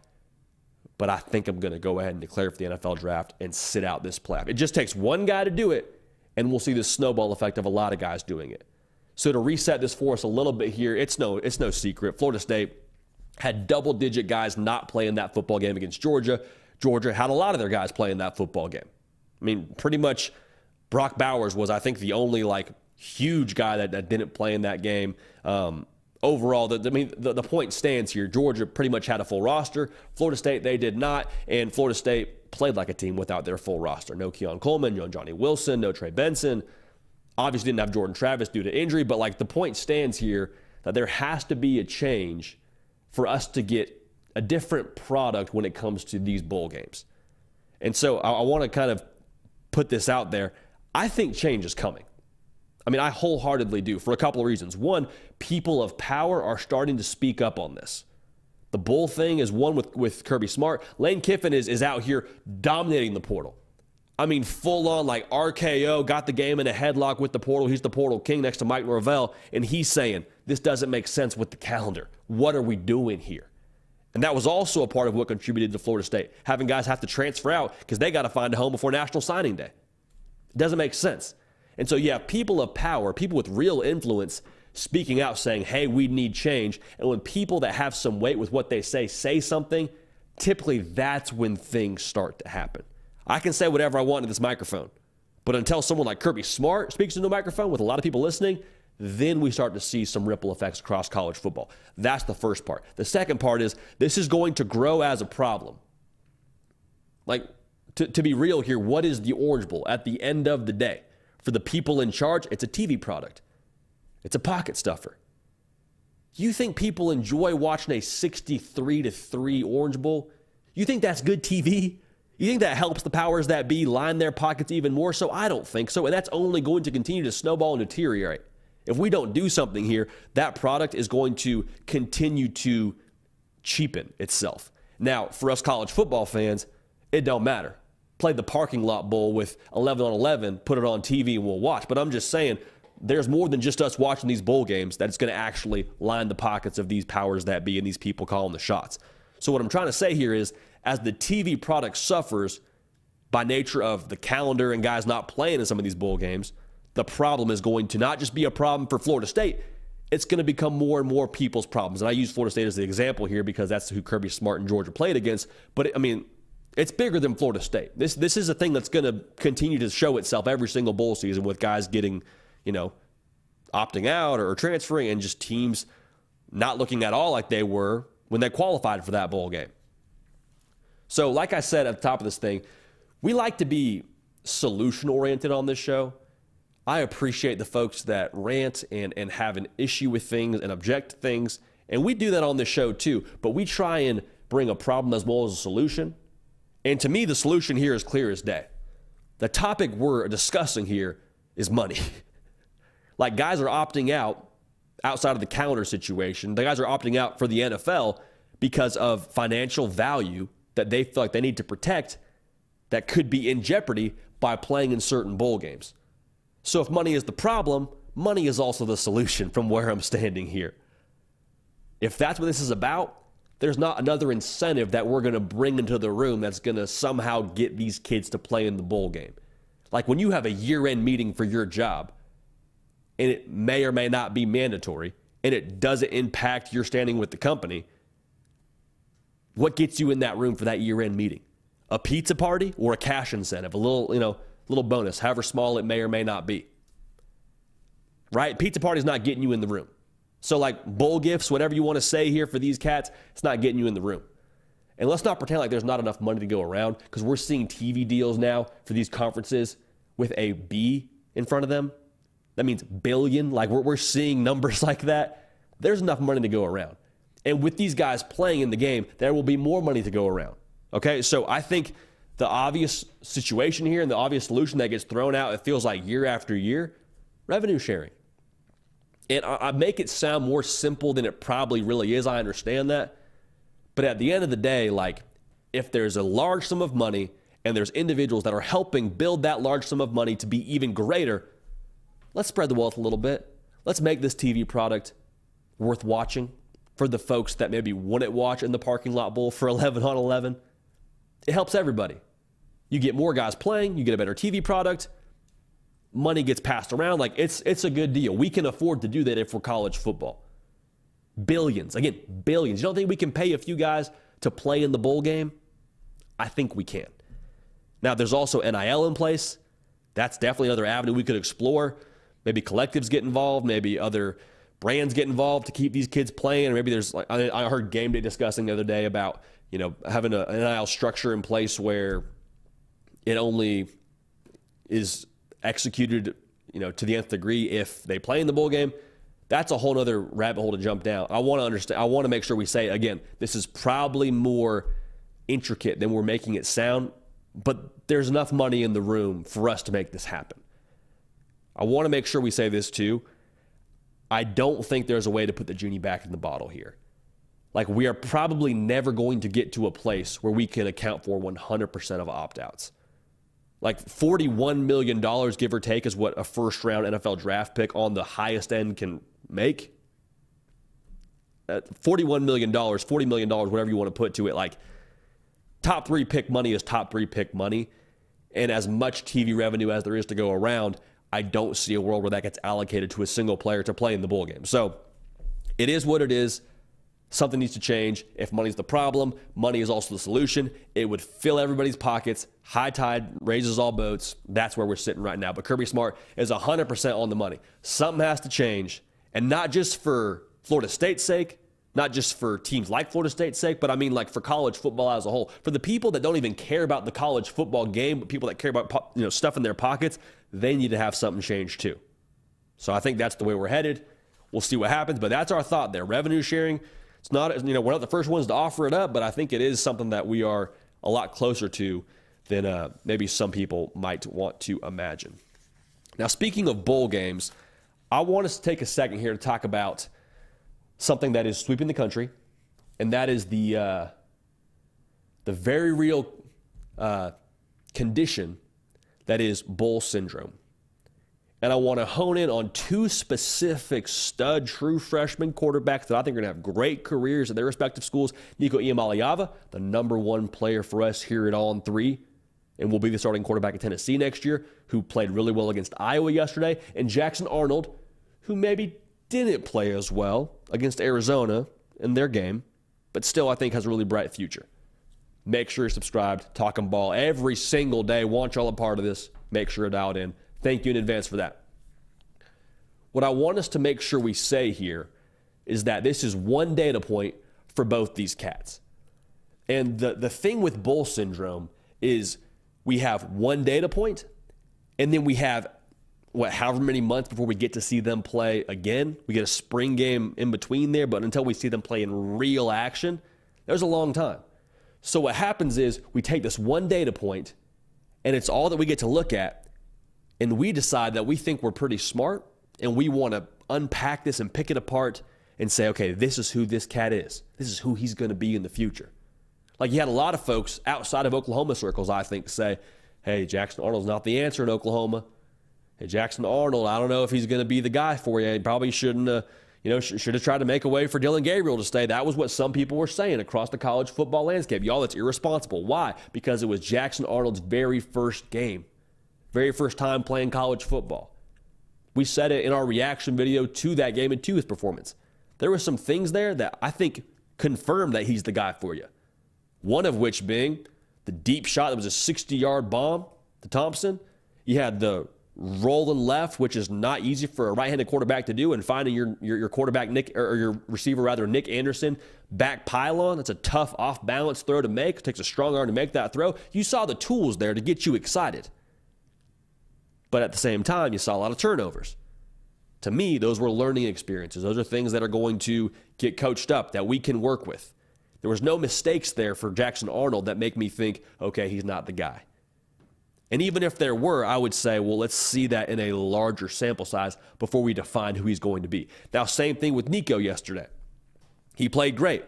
but I think I'm going to go ahead and declare for the NFL draft and sit out this playoff. It just takes one guy to do it, and we'll see the snowball effect of a lot of guys doing it. So to reset this for us a little bit here, it's no it's no secret. Florida State had double digit guys not playing that football game against Georgia. Georgia had a lot of their guys playing that football game. I mean, pretty much Brock Bowers was, I think, the only like huge guy that, that didn't play in that game. Um, overall, the, I mean, the, the point stands here. Georgia pretty much had a full roster. Florida State, they did not. And Florida State played like a team without their full roster. No Keon Coleman, no Johnny Wilson, no Trey Benson. Obviously, didn't have Jordan Travis due to injury, but like the point stands here that there has to be a change for us to get a different product when it comes to these bowl games. And so I, I want to kind of put this out there. I think change is coming. I mean, I wholeheartedly do for a couple of reasons. One, people of power are starting to speak up on this. The bull thing is one with, with Kirby Smart. Lane Kiffin is, is out here dominating the portal. I mean, full on like RKO, got the game in a headlock with the portal. He's the portal king next to Mike Norvell. And he's saying, this doesn't make sense with the calendar. What are we doing here? And that was also a part of what contributed to Florida State, having guys have to transfer out because they got to find a home before National Signing Day. It doesn't make sense. And so, yeah, people of power, people with real influence, speaking out saying, hey, we need change. And when people that have some weight with what they say say something, typically that's when things start to happen. I can say whatever I want in this microphone, but until someone like Kirby Smart speaks into a microphone with a lot of people listening, then we start to see some ripple effects across college football. That's the first part. The second part is this is going to grow as a problem. Like, to, to be real here, what is the Orange Bowl at the end of the day? For the people in charge, it's a TV product, it's a pocket stuffer. You think people enjoy watching a 63 to 3 Orange Bowl? You think that's good TV? You think that helps the powers that be line their pockets even more so? I don't think so. And that's only going to continue to snowball and deteriorate. If we don't do something here, that product is going to continue to cheapen itself. Now, for us college football fans, it don't matter. Play the parking lot bowl with 11 on 11, put it on TV, and we'll watch. But I'm just saying, there's more than just us watching these bowl games that's going to actually line the pockets of these powers that be and these people calling the shots. So, what I'm trying to say here is, as the TV product suffers by nature of the calendar and guys not playing in some of these bowl games, the problem is going to not just be a problem for Florida State, it's going to become more and more people's problems. And I use Florida State as the example here because that's who Kirby Smart and Georgia played against. But I mean, it's bigger than Florida State. This this is a thing that's going to continue to show itself every single bowl season with guys getting, you know, opting out or transferring and just teams not looking at all like they were when they qualified for that bowl game. So, like I said at the top of this thing, we like to be solution oriented on this show. I appreciate the folks that rant and, and have an issue with things and object to things. And we do that on this show too, but we try and bring a problem as well as a solution. And to me, the solution here is clear as day. The topic we're discussing here is money. like guys are opting out outside of the calendar situation. The guys are opting out for the NFL because of financial value that they feel like they need to protect that could be in jeopardy by playing in certain bowl games. So if money is the problem, money is also the solution from where I'm standing here. If that's what this is about, there's not another incentive that we're going to bring into the room that's going to somehow get these kids to play in the bowl game. Like when you have a year end meeting for your job, and it may or may not be mandatory, and it doesn't impact your standing with the company, what gets you in that room for that year end meeting? A pizza party or a cash incentive, a little, you know, little bonus, however small it may or may not be. Right? Pizza party's not getting you in the room. So, like bowl gifts, whatever you want to say here for these cats, it's not getting you in the room. And let's not pretend like there's not enough money to go around because we're seeing TV deals now for these conferences with a B in front of them. That means billion. Like we're, we're seeing numbers like that. There's enough money to go around. And with these guys playing in the game, there will be more money to go around. Okay, so I think the obvious situation here and the obvious solution that gets thrown out, it feels like year after year, revenue sharing. And I, I make it sound more simple than it probably really is. I understand that. But at the end of the day, like if there's a large sum of money and there's individuals that are helping build that large sum of money to be even greater, let's spread the wealth a little bit. Let's make this TV product worth watching for the folks that maybe wouldn't watch in the parking lot bowl for 11 on 11. It helps everybody. You get more guys playing, you get a better TV product, money gets passed around. Like it's it's a good deal. We can afford to do that if we're college football. Billions. Again, billions. You don't think we can pay a few guys to play in the bowl game? I think we can. Now there's also NIL in place. That's definitely another avenue we could explore. Maybe collectives get involved, maybe other brands get involved to keep these kids playing. Or maybe there's like I heard game day discussing the other day about, you know, having an NIL structure in place where it only is executed, you know, to the nth degree if they play in the bowl game. That's a whole other rabbit hole to jump down. I want to understand. I want to make sure we say again, this is probably more intricate than we're making it sound, but there's enough money in the room for us to make this happen. I want to make sure we say this too. I don't think there's a way to put the genie back in the bottle here. Like, we are probably never going to get to a place where we can account for 100% of opt outs. Like $41 million, give or take, is what a first round NFL draft pick on the highest end can make. $41 million, $40 million, whatever you want to put to it. Like top three pick money is top three pick money. And as much TV revenue as there is to go around, I don't see a world where that gets allocated to a single player to play in the bowl game. So it is what it is. Something needs to change. If money's the problem, money is also the solution. It would fill everybody's pockets. High tide raises all boats. That's where we're sitting right now. But Kirby Smart is 100% on the money. Something has to change. And not just for Florida State's sake, not just for teams like Florida State's sake, but I mean like for college football as a whole. For the people that don't even care about the college football game, but people that care about you know stuff in their pockets, they need to have something change too. So I think that's the way we're headed. We'll see what happens, but that's our thought there. Revenue sharing it's not, you know, we're not the first ones to offer it up, but I think it is something that we are a lot closer to than uh, maybe some people might want to imagine. Now, speaking of bowl games, I want us to take a second here to talk about something that is sweeping the country, and that is the uh, the very real uh, condition that is bowl syndrome. And I want to hone in on two specific stud true freshman quarterbacks that I think are going to have great careers at their respective schools. Nico Iamaleava, the number one player for us here at On3, and will be the starting quarterback at Tennessee next year, who played really well against Iowa yesterday. And Jackson Arnold, who maybe didn't play as well against Arizona in their game, but still I think has a really bright future. Make sure you're subscribed. Talking ball every single day. Want y'all a part of this. Make sure you're dialed in. Thank you in advance for that. What I want us to make sure we say here is that this is one data point for both these cats. And the, the thing with bowl syndrome is we have one data point, and then we have what however many months before we get to see them play again. We get a spring game in between there, but until we see them play in real action, there's a long time. So what happens is we take this one data point, and it's all that we get to look at, and we decide that we think we're pretty smart and we want to unpack this and pick it apart and say, okay, this is who this cat is. This is who he's going to be in the future. Like you had a lot of folks outside of Oklahoma circles, I think, say, hey, Jackson Arnold's not the answer in Oklahoma. Hey, Jackson Arnold, I don't know if he's going to be the guy for you. He probably shouldn't, uh, you know, sh- should have tried to make a way for Dillon Gabriel to stay. That was what some people were saying across the college football landscape. Y'all, that's irresponsible. Why? Because it was Jackson Arnold's very first game very first time playing college football. We said it in our reaction video to that game and to his performance. There were some things there that I think confirmed that he's the guy for you. One of which being the deep shot that was a 60 yard bomb to Thompson. You had the rolling left, which is not easy for a right-handed quarterback to do, and finding your your, your quarterback Nick or your receiver rather Nick Anderson back pylon. That's a tough off balance throw to make. It takes a strong arm to make that throw. You saw the tools there to get you excited. But at the same time, you saw a lot of turnovers. To me, those were learning experiences. Those are things that are going to get coached up that we can work with. There was no mistakes there for Jackson Arnold that make me think, okay, he's not the guy. And even if there were, I would say, well, let's see that in a larger sample size before we define who he's going to be. Now, same thing with Nico yesterday. He played great.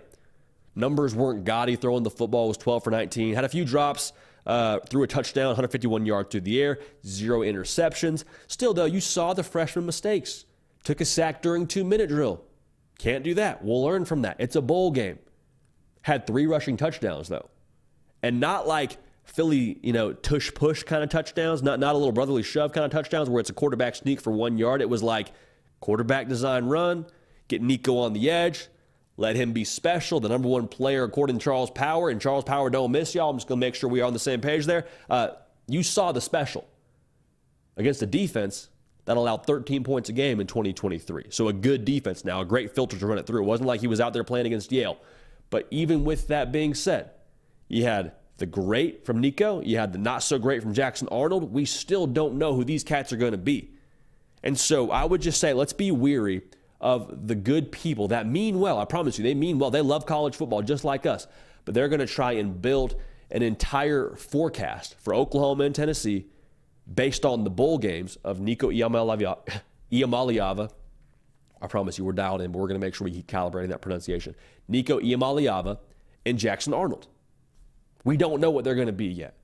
Numbers weren't gaudy throwing the football, was 12 for 19, had a few drops, uh, threw a touchdown, 151 yards through the air, zero interceptions. Still, though, you saw the freshman mistakes. Took a sack during two minute drill. Can't do that. We'll learn from that. It's a bowl game. Had three rushing touchdowns, though. And not like Philly, you know, tush push kind of touchdowns, not, not a little brotherly shove kind of touchdowns where it's a quarterback sneak for one yard. It was like quarterback design run, get Nico on the edge, let him be special, the number one player according to Charles Power. And Charles Power don't miss y'all. I'm just going to make sure we are on the same page there. Uh, you saw the special against a defense that allowed 13 points a game in 2023. So a good defense now, a great filter to run it through. It wasn't like he was out there playing against Yale. But even with that being said, you had the great from Nico, you had the not so great from Jackson Arnold. We still don't know who these cats are going to be. And so I would just say let's be weary of the good people that mean well. I promise you, they mean well. They love college football just like us, but they're going to try and build an entire forecast for Oklahoma and Tennessee based on the bowl games of Nico Iamaleava. I promise you, we're dialed in, but we're going to make sure we keep calibrating that pronunciation. Nico Iamaleava and Jackson Arnold. We don't know what they're going to be yet.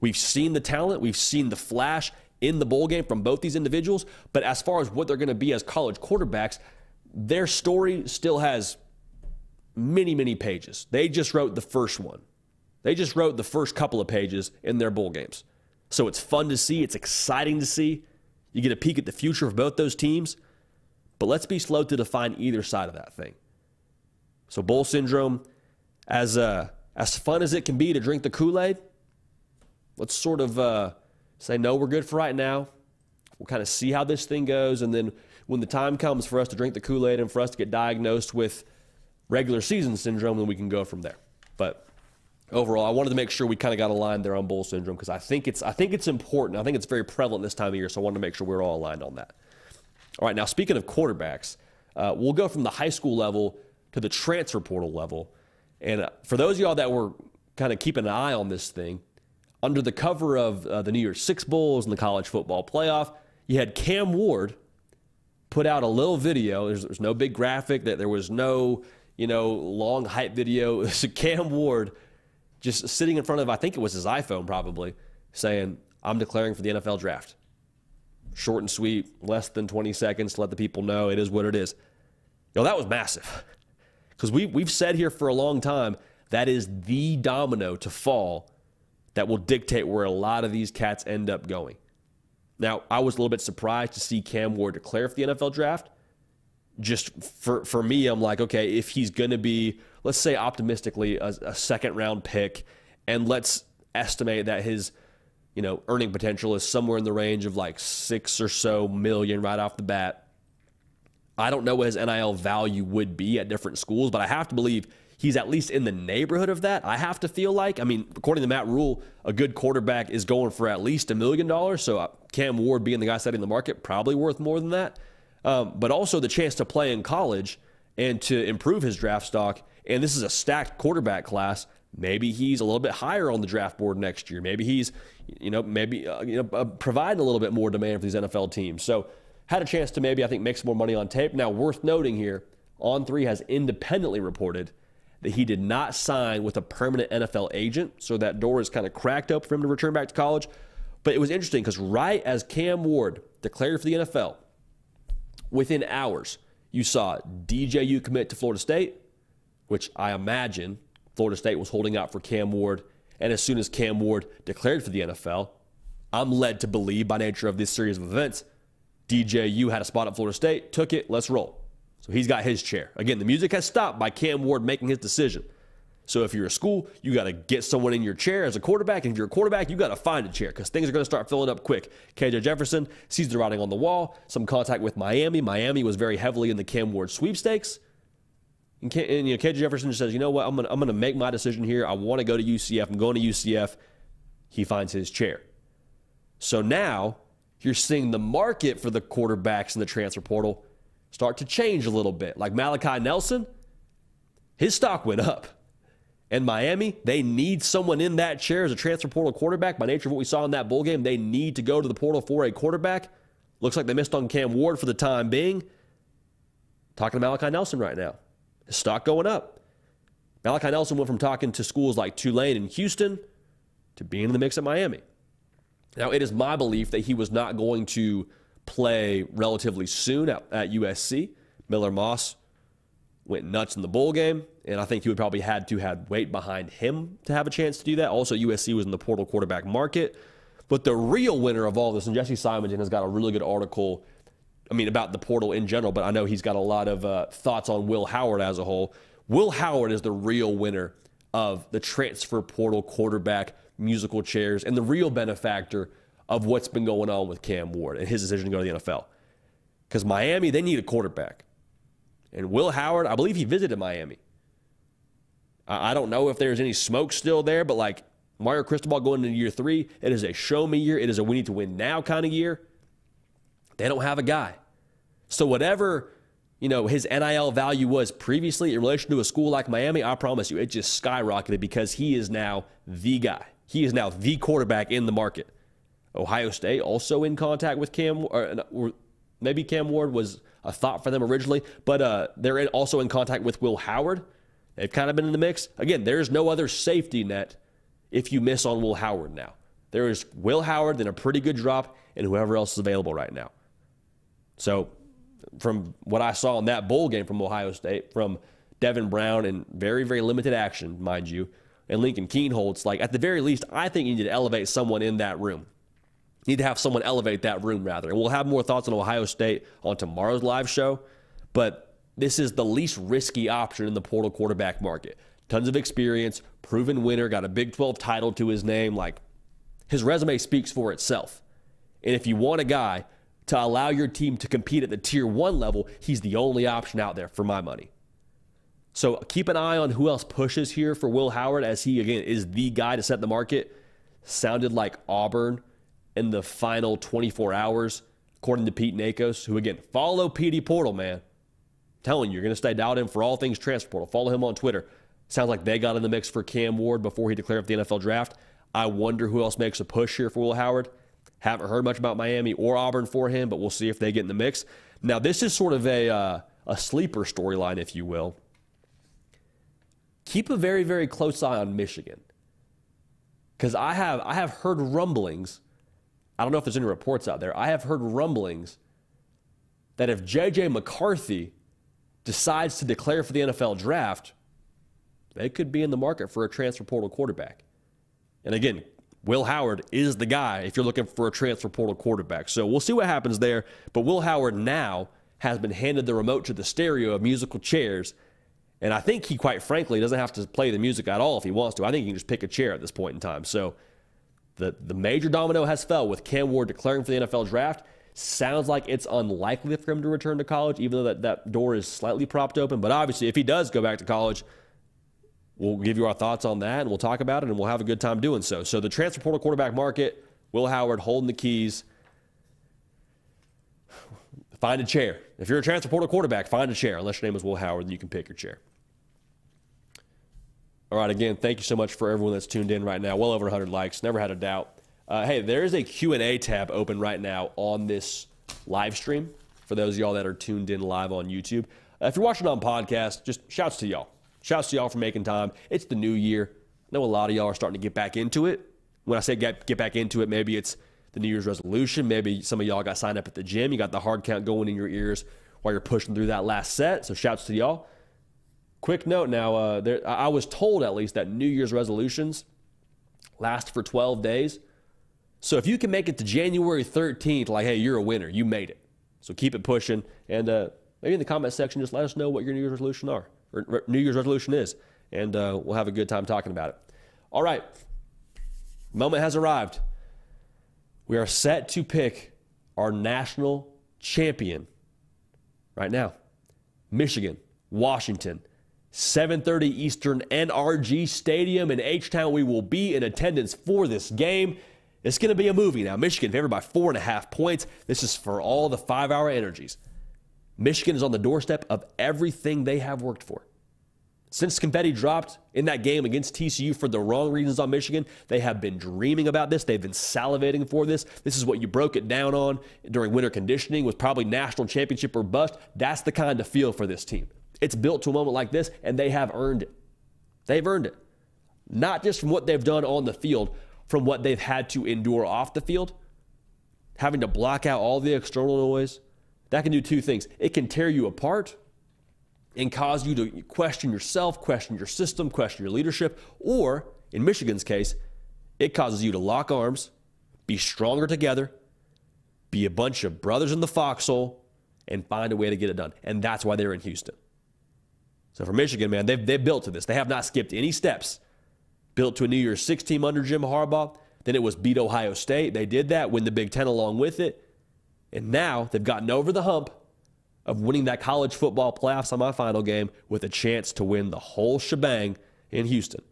We've seen the talent, we've seen the flash, in the bowl game from both these individuals. But as far as what they're going to be as college quarterbacks, their story still has many, many pages. They just wrote the first one. They just wrote the first couple of pages in their bowl games. So it's fun to see. It's exciting to see. You get a peek at the future of both those teams. But let's be slow to define either side of that thing. So bowl syndrome, as uh, as fun as it can be to drink the Kool Aid, let's sort of uh, say no, we're good for right now. We'll kind of see how this thing goes, and then when the time comes for us to drink the Kool Aid and for us to get diagnosed with regular season syndrome, then we can go from there. But overall, I wanted to make sure we kind of got aligned there on bowl syndrome because I think it's I think it's important. I think it's very prevalent this time of year, so I wanted to make sure we're all aligned on that. All right, now speaking of quarterbacks, uh, we'll go from the high school level to the transfer portal level. And uh, for those of y'all that were kind of keeping an eye on this thing, under the cover of uh, the New Year's Six Bowls and the college football playoff, you had Cam Ward put out a little video. There's, there's no big graphic. That there was no you know long hype video. It's Cam Ward just sitting in front of I think it was his iPhone probably saying, "I'm declaring for the NFL draft." Short and sweet, less than 20 seconds to let the people know it is what it is. Yo, that was massive. Because we, we've said here for a long time that is the domino to fall that will dictate where a lot of these cats end up going. Now, I was a little bit surprised to see Cam Ward declare for the NFL draft. Just for, for me, I'm like, okay, if he's going to be, let's say optimistically, a, a second round pick, and let's estimate that his you know earning potential is somewhere in the range of like six or so million right off the bat. I don't know what his NIL value would be at different schools, but I have to believe he's at least in the neighborhood of that. I have to feel like, I mean, according to Matt Rhule, a good quarterback is going for at least a million dollars. So uh, Cam Ward being the guy setting the market, probably worth more than that. Um, but also the chance to play in college and to improve his draft stock. And this is a stacked quarterback class. Maybe he's a little bit higher on the draft board next year. Maybe he's, you know, maybe uh, you know, uh, providing a little bit more demand for these NFL teams. So had a chance to maybe I think make some more money on tape. Now, worth noting here, On3 has independently reported that he did not sign with a permanent NFL agent, so that door is kind of cracked up for him to return back to college. But it was interesting because right as Cam Ward declared for the NFL, within hours, you saw DJU commit to Florida State, which I imagine Florida State was holding out for Cam Ward. And as soon as Cam Ward declared for the NFL, I'm led to believe by nature of this series of events, DJU had a spot at Florida State, took it, let's roll. So he's got his chair. Again, the music has stopped by Cam Ward making his decision. So if you're a school, you got to get someone in your chair as a quarterback. And if you're a quarterback, you got to find a chair because things are going to start filling up quick. KJ Jefferson sees the writing on the wall. Some contact with Miami. Miami was very heavily in the Cam Ward sweepstakes. And, and you know, KJ Jefferson just says, you know what, I'm going I'm going to make my decision here. I want to go to UCF. I'm going to UCF. He finds his chair. So now you're seeing the market for the quarterbacks in the transfer portal start to change a little bit. Like Malachi Nelson, his stock went up. And Miami, they need someone in that chair as a transfer portal quarterback. By nature of what we saw in that bowl game, they need to go to the portal for a quarterback. Looks like they missed on Cam Ward for the time being. Talking to Malachi Nelson right now. His stock going up. Malachi Nelson went from talking to schools like Tulane and Houston to being in the mix at Miami. Now, it is my belief that he was not going to play relatively soon at, at USC. Miller Moss went nuts in the bowl game, and I think he would probably had to have weight behind him to have a chance to do that. Also, USC was in the portal quarterback market. But the real winner of all this, and Jesse Simonton has got a really good article, I mean, about the portal in general, but I know he's got a lot of uh, thoughts on Will Howard as a whole. Will Howard is the real winner of the transfer portal quarterback musical chairs and the real benefactor of what's been going on with Cam Ward and his decision to go to the NFL. Because Miami, they need a quarterback. And Will Howard, I believe he visited Miami. I don't know if there's any smoke still there, but like Mario Cristobal going into year three, it is a show me year. It is a we need to win now kind of year. They don't have a guy. So whatever, you know, his NIL value was previously in relation to a school like Miami, I promise you, it just skyrocketed because he is now the guy. He is now the quarterback in the market. Ohio State also in contact with Cam, or, or maybe Cam Ward was a thought for them originally, but uh, they're in, also in contact with Will Howard. They've kind of been in the mix. Again, there's no other safety net if you miss on Will Howard now. There is Will Howard, then a pretty good drop, and whoever else is available right now. So, from what I saw in that bowl game from Ohio State, from Devin Brown in very, very limited action, mind you, and Lincoln Kienholz, like at the very least, I think you need to elevate someone in that room need to have someone elevate that room rather. And we'll have more thoughts on Ohio State on tomorrow's live show. But this is the least risky option in the portal quarterback market. Tons of experience, proven winner, got a Big 12 title to his name. Like, his resume speaks for itself. And if you want a guy to allow your team to compete at the tier one level, he's the only option out there for my money. So keep an eye on who else pushes here for Will Howard as he, again, is the guy to set the market. Sounded like Auburn in the final 24 hours, according to Pete Nakos, who, again, follow PD Portal, man. telling you, you're going to stay dialed in for all things transfer portal. Follow him on Twitter. Sounds like they got in the mix for Cam Ward before he declared for the NFL draft. I wonder who else makes a push here for Will Howard. Haven't heard much about Miami or Auburn for him, but we'll see if they get in the mix. Now, this is sort of a, uh, a sleeper storyline, if you will. Keep a very, very close eye on Michigan. Because I have, I have heard rumblings. I don't know if there's any reports out there. I have heard rumblings that if J.J. McCarthy decides to declare for the NFL draft, they could be in the market for a transfer portal quarterback. And again, Will Howard is the guy if you're looking for a transfer portal quarterback. So we'll see what happens there. But Will Howard now has been handed the remote to the stereo of musical chairs. And I think he, quite frankly, doesn't have to play the music at all if he wants to. I think he can just pick a chair at this point in time. So the, the major domino has fell with Cam Ward declaring for the NFL draft. Sounds like it's unlikely for him to return to college, even though that, that door is slightly propped open. But obviously, if he does go back to college, We'll give you our thoughts on that and we'll talk about it and we'll have a good time doing so. So, the transfer portal quarterback market, Will Howard holding the keys. Find a chair. If you're a transfer portal quarterback, find a chair. Unless your name is Will Howard, then you can pick your chair. All right, again, thank you so much for everyone that's tuned in right now. Well over 100 likes, never had a doubt. Uh, hey, there is a Q&A tab open right now on this live stream for those of y'all that are tuned in live on YouTube. Uh, if you're watching on podcast, just shouts to y'all. Shouts to y'all for making time. It's the new year. I know a lot of y'all are starting to get back into it. When I say get, get back into it, maybe it's the New Year's resolution. Maybe some of y'all got signed up at the gym. You got the hard count going in your ears while you're pushing through that last set. So shouts to y'all. Quick note now, uh, there, I was told at least that New Year's resolutions last for 12 days. So if you can make it to January 13th, like, hey, you're a winner, you made it. So keep it pushing. And uh, maybe in the comment section, just let us know what your New Year's resolution are or New Year's resolution is, and uh, we'll have a good time talking about it. All right, moment has arrived. We are set to pick our national champion right now. Michigan, Washington, 7:30 Eastern NRG Stadium in H-Town. We will be in attendance for this game. It's going to be a movie now. Michigan favored by four and a half points. This is for all the five-hour energies. Michigan is on the doorstep of everything they have worked for. Since confetti dropped in that game against TCU for the wrong reasons on Michigan, they have been dreaming about this. They've been salivating for this. This is what you broke it down on during winter conditioning was probably national championship or bust. That's the kind of feel for this team. It's built to a moment like this, and they have earned it. They've earned it. Not just from what they've done on the field, from what they've had to endure off the field, having to block out all the external noise, that can do two things. It can tear you apart and cause you to question yourself, question your system, question your leadership, or in Michigan's case, it causes you to lock arms, be stronger together, be a bunch of brothers in the foxhole, and find a way to get it done. And that's why they're in Houston. So for Michigan, man, they've, they've built to this. They have not skipped any steps. Built to a New Year's Six team under Jim Harbaugh. Then it was beat Ohio State. They did that, win the Big Ten along with it. And now they've gotten over the hump of winning that college football playoff semifinal game with a chance to win the whole shebang in Houston.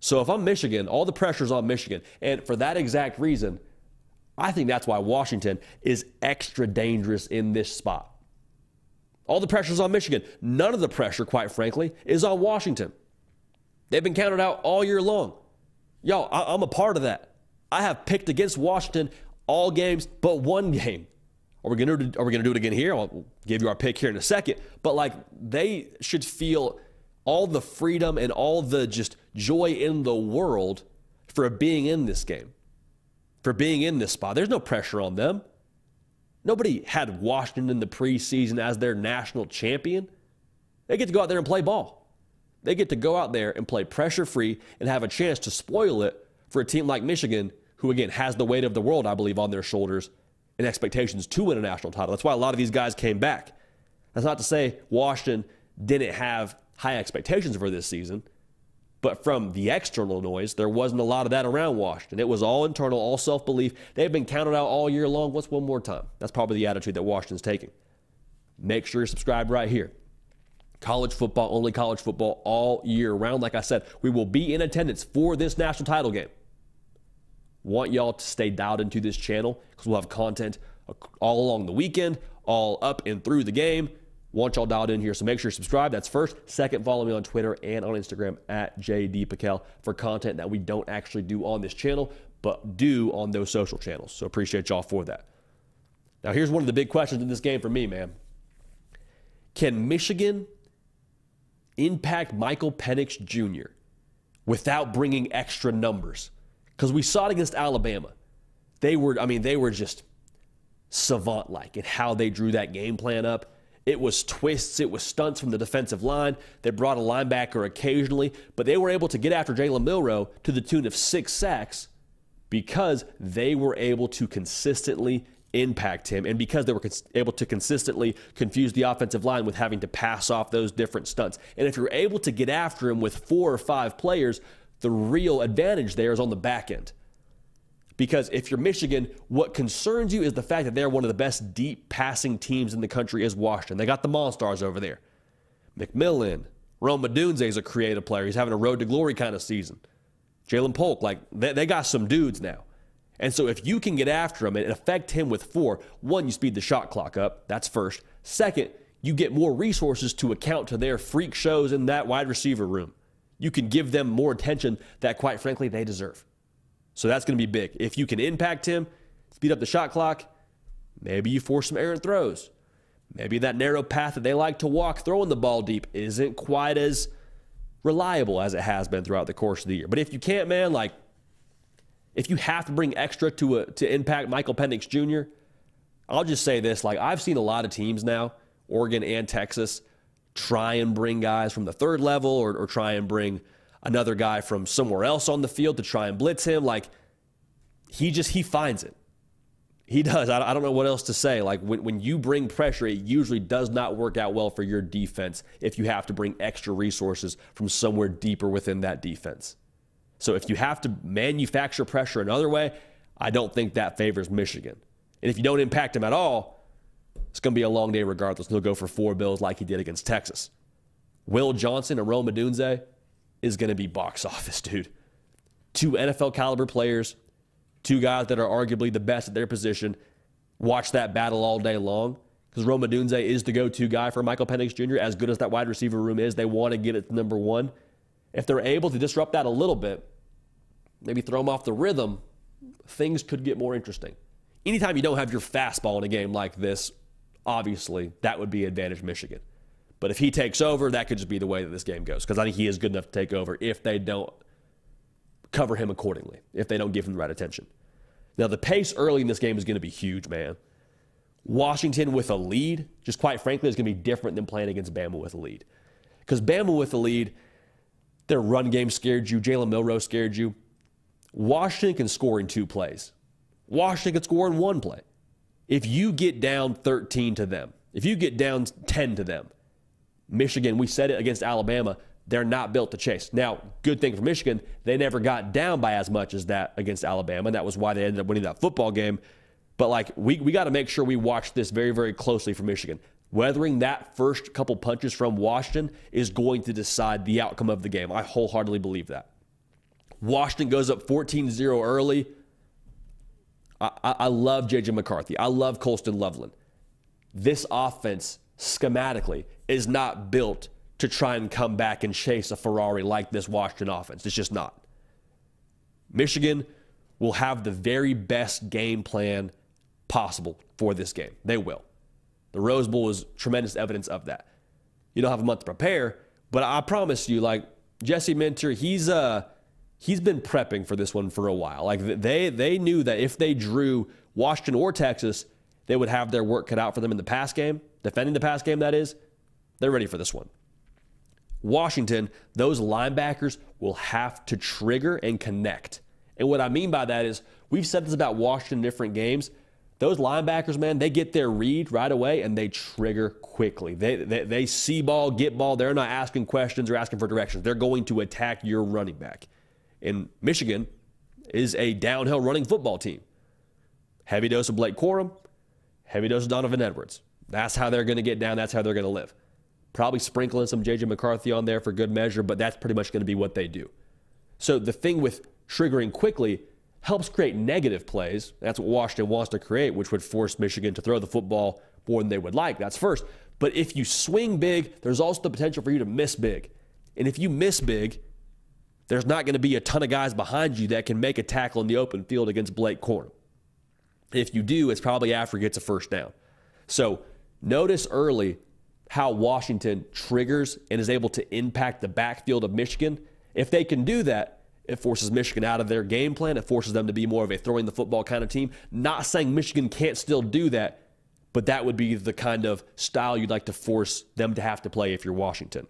So if I'm Michigan, all the pressure's on Michigan. And for that exact reason, I think that's why Washington is extra dangerous in this spot. All the pressure's on Michigan. None of the pressure, quite frankly, is on Washington. They've been counted out all year long. Yo, I- am a part of that. I have picked against Washington all games but one game. Are we gonna are we gonna do it again here? I'll give you our pick here in a second. But like they should feel all the freedom and all the just joy in the world for being in this game, for being in this spot. There's no pressure on them. Nobody had Washington in the preseason as their national champion. They get to go out there and play ball. They get to go out there and play pressure free and have a chance to spoil it for a team like Michigan who, again, has the weight of the world, I believe, on their shoulders and expectations to win a national title. That's why a lot of these guys came back. That's not to say Washington didn't have high expectations for this season, but from the external noise, there wasn't a lot of that around Washington. It was all internal, all self belief. They've been counted out all year long. What's one more time? That's probably the attitude that Washington's taking. Make sure you're subscribed right here. College football, only college football all year round. Like I said, we will be in attendance for this national title game. Want y'all to stay dialed into this channel because we'll have content all along the weekend, all up and through the game. Want y'all dialed in here, so make sure you subscribe. That's first. Second, follow me on Twitter and on Instagram at JD Pickell for content that we don't actually do on this channel, but do on those social channels. So appreciate y'all for that. Now, here's one of the big questions in this game for me, man. Can Michigan impact Michael Penix Jr. without bringing extra numbers? Because we saw it against Alabama. They were, I mean, they were just savant like in how they drew that game plan up. It was twists, it was stunts from the defensive line. They brought a linebacker occasionally, but they were able to get after Jalen Milroe to the tune of six sacks because they were able to consistently impact him and because they were able to consistently confuse the offensive line with having to pass off those different stunts. And if you're able to get after him with four or five players, the real advantage there is on the back end. Because if you're Michigan, what concerns you is the fact that they're one of the best deep passing teams in the country is Washington. They got the Monstars over there. McMillan, Rome Odunze is a creative player. He's having a road to glory kind of season. Ja'Lynn Polk, like they, they got some dudes now. And so if you can get after him and affect him with four, one, you speed the shot clock up. That's first. Second, you get more resources to account to their freak shows in that wide receiver room. You can give them more attention that, quite frankly, they deserve. So that's going to be big. If you can impact him, speed up the shot clock, maybe you force some errant throws. Maybe that narrow path that they like to walk throwing the ball deep isn't quite as reliable as it has been throughout the course of the year. But if you can't, man, like if you have to bring extra to a, to impact Michael Penix Jr., I'll just say this: like I've seen a lot of teams now, Oregon and Texas, try and bring guys from the third level or, or try and bring another guy from somewhere else on the field to try and blitz him. Like he just he finds it. He does. I, don't know what else to say. Like when, when you bring pressure, it usually does not work out well for your defense if you have to bring extra resources from somewhere deeper within that defense. So if you have to manufacture pressure another way, I don't think that favors Michigan. And if you don't impact him at all, it's going to be a long day regardless. He'll go for four bills like he did against Texas. Will Johnson and Rome Odunze is going to be box office, dude. Two NFL caliber players, two guys that are arguably the best at their position. Watch that battle all day long because Rome Odunze is the go to guy for Michael Penix Jr. As good as that wide receiver room is, they want to get it to number one. If they're able to disrupt that a little bit, maybe throw them off the rhythm, things could get more interesting. Anytime you don't have your fastball in a game like this, obviously that would be advantage Michigan. But if he takes over, that could just be the way that this game goes because I think he is good enough to take over if they don't cover him accordingly, if they don't give him the right attention. Now, the pace early in this game is going to be huge, man. Washington with a lead, just quite frankly, is going to be different than playing against Bama with a lead. Because Bama with a lead, their run game scared you. Jalen Milroe scared you. Washington can score in two plays. Washington can score in one play. If you get down 13 to them, if you get down 10 to them, Michigan, we said it against Alabama, they're not built to chase. Now, good thing for Michigan, they never got down by as much as that against Alabama, and that was why they ended up winning that football game. But like we, we got to make sure we watch this very, very closely for Michigan. Weathering that first couple punches from Washington is going to decide the outcome of the game. I wholeheartedly believe that. Washington goes up 14 0 early. I, I, I love JJ McCarthy. I love Colston Loveland. This offense, schematically, is not built to try and come back and chase a Ferrari like this Washington offense. It's just not. Michigan will have the very best game plan possible for this game. They will. The Rose Bowl is tremendous evidence of that. You don't have a month to prepare, but I promise you, like Jesse Minter, he's uh he's been prepping for this one for a while. Like they they knew that if they drew Washington or Texas, they would have their work cut out for them in the pass game, defending the pass game. That is, they're ready for this one. Washington, those linebackers will have to trigger and connect. And what I mean by that is, we've said this about Washington in different games those linebackers, man, they get their read right away and they trigger quickly. They, they, they see ball, get ball. They're not asking questions or asking for directions. They're going to attack your running back. And Michigan is a downhill running football team. Heavy dose of Blake Corum, heavy dose of Donovan Edwards. That's how they're going to get down. That's how they're going to live. Probably sprinkling some JJ McCarthy on there for good measure, but that's pretty much going to be what they do. So the thing with triggering quickly helps create negative plays. That's what Washington wants to create, which would force Michigan to throw the football more than they would like. That's first. But if you swing big, there's also the potential for you to miss big. And if you miss big, there's not going to be a ton of guys behind you that can make a tackle in the open field against Blake Corum. If you do, it's probably after he gets a first down. So notice early how Washington triggers and is able to impact the backfield of Michigan. If they can do that, it forces Michigan out of their game plan. It forces them to be more of a throwing the football kind of team. Not saying Michigan can't still do that, but that would be the kind of style you'd like to force them to have to play if you're Washington.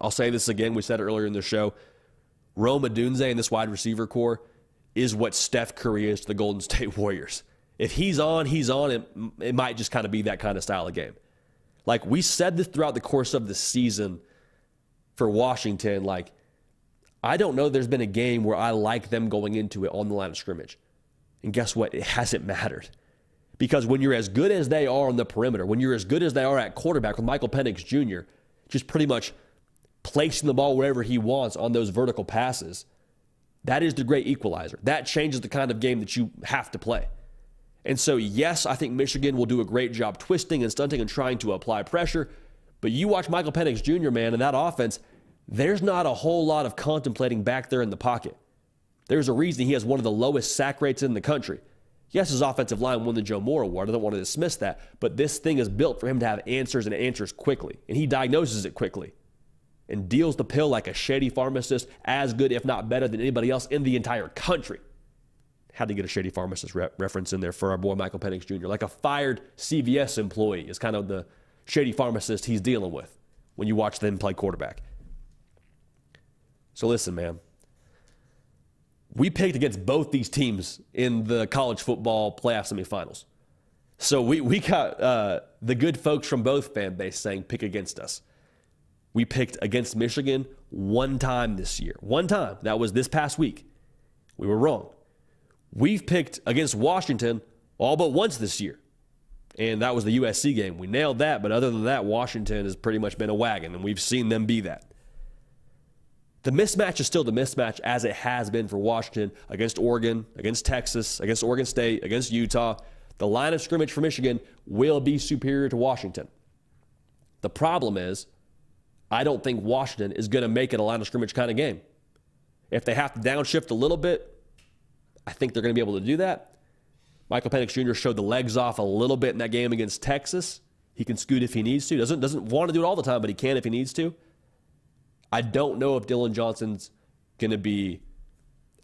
I'll say this again. We said it earlier in the show. Rome Odunze and this wide receiver core is what Steph Curry is to the Golden State Warriors. If he's on, he's on. It, it might just kind of be that kind of style of game. Like we said this throughout the course of the season for Washington, like – I don't know there's been a game where I like them going into it on the line of scrimmage. And guess what? It hasn't mattered. Because when you're as good as they are on the perimeter, when you're as good as they are at quarterback with Michael Penix Jr., just pretty much placing the ball wherever he wants on those vertical passes, that is the great equalizer. That changes the kind of game that you have to play. And so, yes, I think Michigan will do a great job twisting and stunting and trying to apply pressure. But you watch Michael Penix Jr., man, and that offense, there's not a whole lot of contemplating back there in the pocket. There's a reason he has one of the lowest sack rates in the country. Yes, his offensive line won the Joe Moore Award. I don't want to dismiss that, but this thing is built for him to have answers and answers quickly, and he diagnoses it quickly and deals the pill like a shady pharmacist, as good, if not better, than anybody else in the entire country. Had to get a shady pharmacist re- reference in there for our boy Michael Penix Jr. Like a fired CVS employee is kind of the shady pharmacist he's dealing with when you watch them play quarterback. So listen, man. We picked against both these teams in the college football playoff semifinals. So we, we got uh, the good folks from both fan base saying pick against us. We picked against Michigan one time this year. One time. That was this past week. We were wrong. We've picked against Washington all but once this year. And that was the USC game. We nailed that, but other than that, Washington has pretty much been a wagon, and we've seen them be that. The mismatch is still the mismatch as it has been for Washington against Oregon, against Texas, against Oregon State, against Utah. The line of scrimmage for Michigan will be superior to Washington. The problem is, I don't think Washington is going to make it a line of scrimmage kind of game. If they have to downshift a little bit, I think they're going to be able to do that. Michael Penix Jr. showed the legs off a little bit in that game against Texas. He can scoot if he needs to. Doesn't doesn't want to do it all the time, but he can if he needs to. I don't know if Dillon Johnson's going to be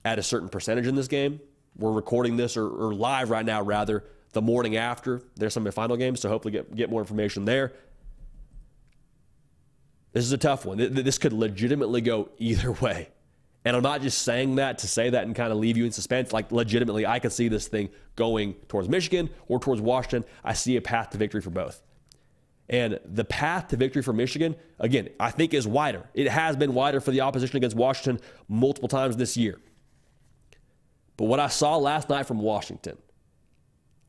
at a certain percentage in this game. We're recording this or, or, live right now, rather, the morning after there's their semifinal games. So hopefully get, get more information there. This is a tough one. This could legitimately go either way. And I'm not just saying that to say that and kind of leave you in suspense. Like, legitimately, I could see this thing going towards Michigan or towards Washington. I see a path to victory for both. And the path to victory for Michigan, again, I think is wider. It has been wider for the opposition against Washington multiple times this year. But what I saw last night from Washington,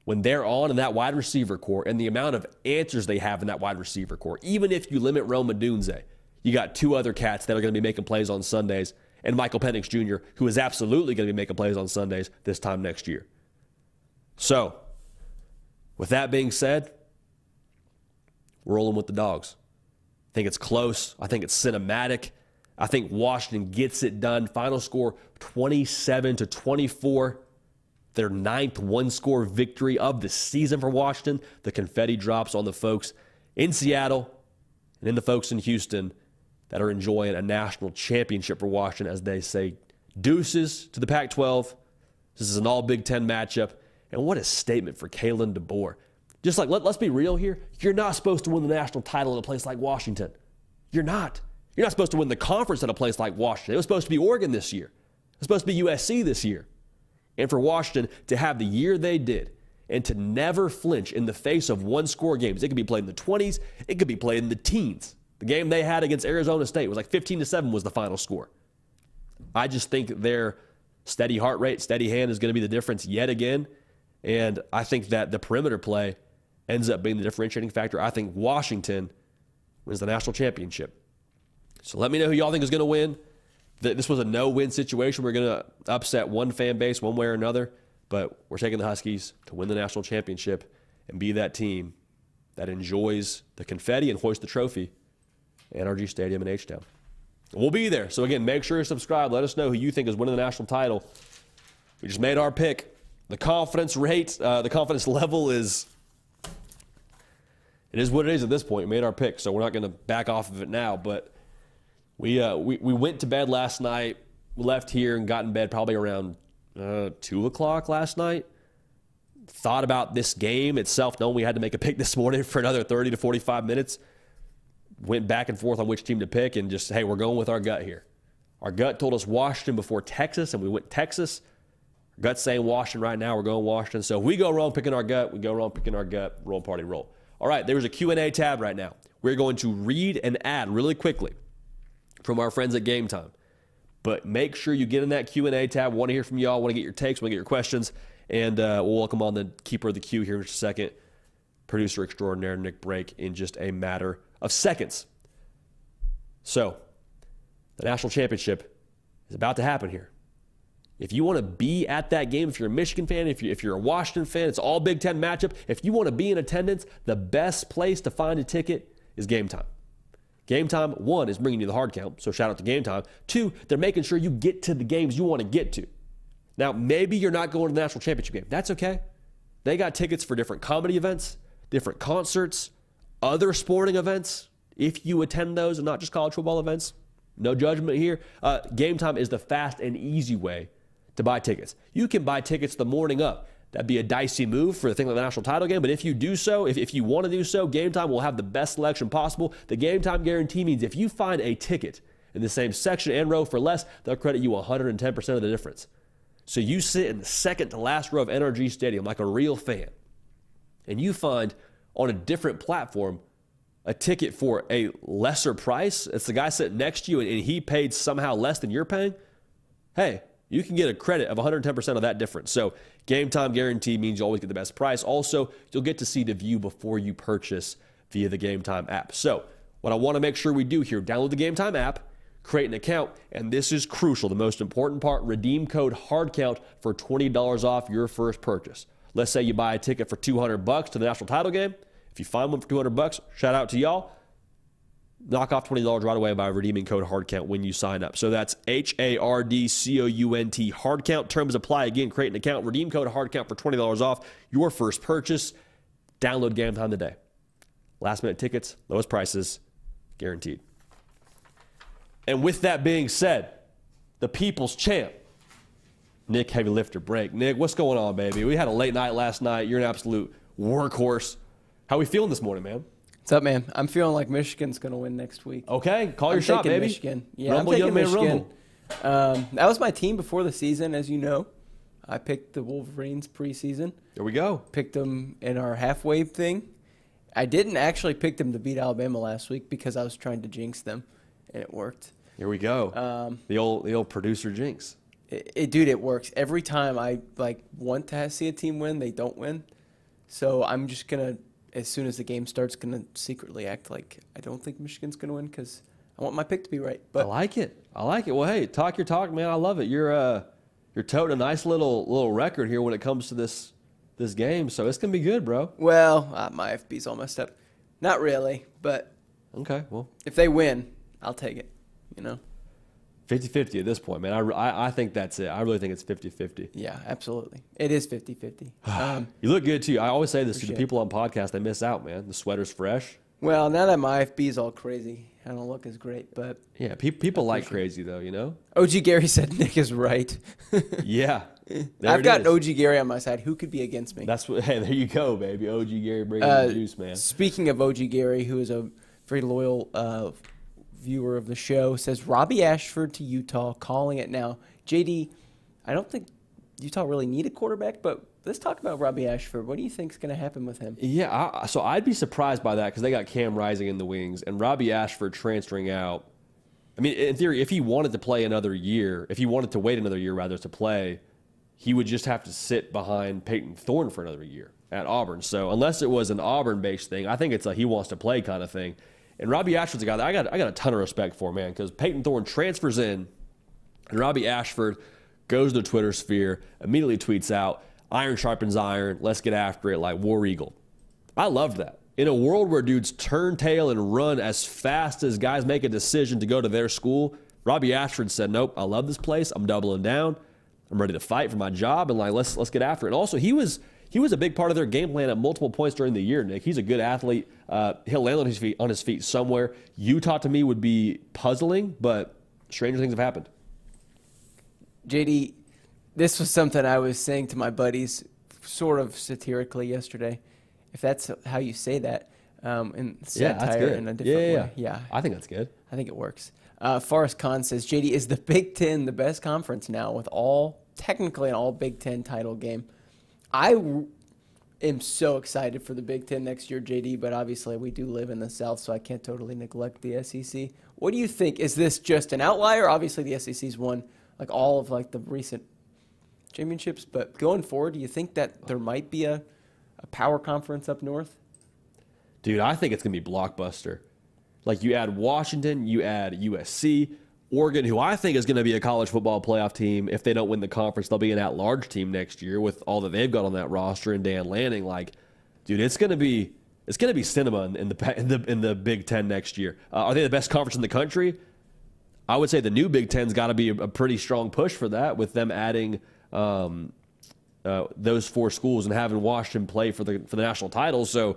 when they're on in that wide receiver core and the amount of answers they have in that wide receiver core, even if you limit Rome Odunze, you got two other cats that are going to be making plays on Sundays, and Michael Penix Jr., who is absolutely going to be making plays on Sundays this time next year. So, with that being said, we're rolling with the dogs. I think it's close. I think it's cinematic. I think Washington gets it done. Final score 27 to 24. Their ninth one score victory of the season for Washington. The confetti drops on the folks in Seattle and in the folks in Houston that are enjoying a national championship for Washington as they say deuces to the Pac 12. This is an all Big Ten matchup. And what a statement for Kalen DeBoer. Just like, let, let's be real here. You're not supposed to win the national title at a place like Washington. You're not. You're not supposed to win the conference at a place like Washington. It was supposed to be Oregon this year. It was supposed to be USC this year. And for Washington to have the year they did and to never flinch in the face of one score games. It could be played in the 20s, it could be played in the teens. The game they had against Arizona State was like 15 to 7 was the final score. I just think their steady heart rate, steady hand is going to be the difference yet again. And I think that the perimeter play ends up being the differentiating factor. I think Washington wins the national championship. So let me know who y'all think is going to win. This was a no win situation. We're going to upset one fan base one way or another. But we're taking the Huskies to win the national championship and be that team that enjoys the confetti and hoist the trophy NRG Stadium in H Town. We'll be there. So, again, make sure you subscribe. Let us know who you think is winning the national title. We just made our pick. The confidence rate, uh, the confidence level is. It is what it is at this point. We made our pick, so we're not going to back off of it now. But we, uh, we, we went to bed last night, left here, and got in bed probably around uh, two o'clock last night. Thought about this game itself, knowing we had to make a pick this morning for another 30 to 45 minutes. Went back and forth on which team to pick, and just, hey, we're going with our gut here. Our gut told us Washington before Texas, and we went Texas. Our gut saying Washington right now, we're going Washington. So if we go wrong picking our gut, we go wrong picking our gut, roll party roll. All right, there's a Q&A tab right now. We're going to read and add really quickly from our friends at Game Time. But make sure you get in that Q&A tab. Want to hear from y'all. Want to get your takes. Want to get your questions. And uh, we'll welcome on the keeper of the queue here in just a second, producer extraordinaire Nick Brake, in just a matter of seconds. So, the national championship is about to happen here. If you want to be at that game, if you're a Michigan fan, if, you, if you're a Washington fan, it's all Big Ten matchup. If you want to be in attendance, the best place to find a ticket is game time. Game time, one, is bringing you the hard count, so shout out to game time. Two, they're making sure you get to the games you want to get to. Now, maybe you're not going to the national championship game. That's okay. They got tickets for different comedy events, different concerts, other sporting events. If you attend those and not just college football events, no judgment here. Uh, game time is the fast and easy way to buy tickets. You can buy tickets the morning up. That'd be a dicey move for a thing like the national title game. But if you do so, if, if you want to do so, Game Time will have the best selection possible. The Game Time guarantee means if you find a ticket in the same section and row for less, they'll credit you 110% of the difference. So you sit in the second to last row of NRG Stadium like a real fan, and you find on a different platform a ticket for a lesser price. It's the guy sitting next to you, and, and he paid somehow less than you're paying. Hey, you can get a credit of 110% of that difference. So, game time guarantee means you always get the best price. Also, you'll get to see the view before you purchase via the Game Time app. So, what I want to make sure we do here, download the Game Time app, create an account, and this is crucial, the most important part, redeem code HARDCOUNT for $20 off your first purchase. Let's say you buy a ticket for 200 bucks to the national title game. If you find one for 200 bucks, shout out to y'all knock off $20 right away by redeeming code HARDCOUNT when you sign up. So that's H A R D C O U N T HARDCOUNT. Terms apply. Again, create an account, redeem code HARDCOUNT for $20 off your first purchase. Download Game Time today. Last minute tickets, lowest prices, guaranteed. And with that being said, the people's champ, Nick Heavy Lifter Break. Nick, what's going on, baby? We had a late night last night. You're an absolute workhorse. How are we feeling this morning, man? What's up, man? I'm feeling like Michigan's going to win next week. Okay, call your I'm shot, baby. Michigan. Yeah, Rumble, I'm taking Michigan. Um, that was my team before the season, as you know. I picked the Wolverines preseason. There we go. Picked them in our halfway thing. I didn't actually pick them to beat Alabama last week because I was trying to jinx them, and it worked. Here we go. Um, the old the old producer jinx. It, it, dude, it works every time. I like want to see a team win, they don't win. So I'm just gonna as soon as the game starts, going to secretly act like I don't think Michigan's going to win because I want my pick to be right. But I like it. I like it. Well, hey, talk your talk, man. I love it. You're uh, you're toting a nice little little record here when it comes to this this game, so it's gonna be good, bro. Well, uh, my FB's all messed up. Not really, but okay. Well, if they win, I'll take it. You know. 50-50 at this point, man. I, I, I, think that's it. I really think it's 50-50. Yeah, absolutely. It is 50-50. Um, you look good, too. I always say this to the people on podcasts. They miss out, man. The sweater's fresh. Well, now that my FB is all crazy, I don't look as great, but... Yeah, pe- people like crazy, though, you know? OG Gary said Nick is right. yeah. I've got OG Gary on my side. Who could be against me? That's what. Hey, there you go, baby. OG Gary bringing uh, the juice, man. Speaking of OG Gary, who is a very loyal uh, viewer of the show says Robby Ashford to Utah, calling it now. JD, I don't think Utah really need a quarterback, but let's talk about Robby Ashford. What do you think is going to happen with him? Yeah, I, so I'd be surprised by that because they got Cam Rising in the wings and Robby Ashford transferring out. I mean, in theory, if he wanted to play another year, if he wanted to wait another year rather to play, he would just have to sit behind Payton Thorne for another year at Auburn. So unless it was an Auburn-based thing, I think it's a he wants to play kind of thing. And Robby Ashford's a guy that I got I got a ton of respect for, man, because Payton Thorne transfers in, and Robby Ashford goes to the Twitter sphere, immediately tweets out, "Iron sharpens iron. Let's get after it like War Eagle." I loved that. In a world where dudes turn tail and run as fast as guys make a decision to go to their school, Robby Ashford said, "Nope, I love this place. I'm doubling down. I'm ready to fight for my job, and like let's let's get after it." And also, he was he was a big part of their game plan at multiple points during the year. Nick, he's a good athlete. Uh, he'll land on his feet on his feet somewhere. Utah to me would be puzzling, but stranger things have happened. JD, this was something I was saying to my buddies, sort of satirically yesterday, if that's how you say that. Um, in Yeah, that's satire good. in a Yeah, different yeah, way. yeah. Yeah, I think that's good. I think it works. Uh, Forrest Kahn says, JD, is the Big Ten the best conference now with all, technically an all Big Ten title game? I am so excited for the Big Ten next year, JD, but obviously we do live in the South, so I can't totally neglect the SEC. What do you think? Is this just an outlier? Obviously the SEC's won like all of like the recent championships, but going forward, do you think that there might be a, a power conference up north? Dude, I think it's to be blockbuster. Like you add Washington, you add USC, Oregon, who I think is going to be a college football playoff team. If they don't win the conference, they'll be an at-large team next year with all that they've got on that roster and Dan Lanning. Like, dude, it's going to be it's going to be cinema in, in the in the in the Big Ten next year. Uh, are they the best conference in the country? I would say the new Big Ten's got to be a, a pretty strong push for that, with them adding um, uh, those four schools and having Washington play for the for the national title. So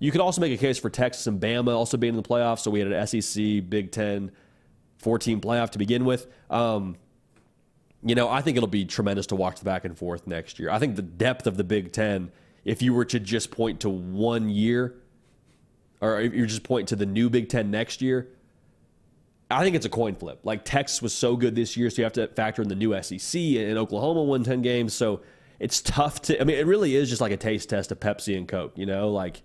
you could also make a case for Texas and Bama also being in the playoffs. So we had an SEC Big Ten four team playoff to begin with. Um, you know, I think it'll be tremendous to watch the back and forth next year. I think the depth of the Big Ten, if you were to just point to one year, or if you just point to the new Big Ten next year, I think it's a coin flip. Like Texas was so good this year, so you have to factor in the new SEC and Oklahoma won 10 games. So it's tough to, I mean, it really is just like a taste test of Pepsi and Coke, you know? Like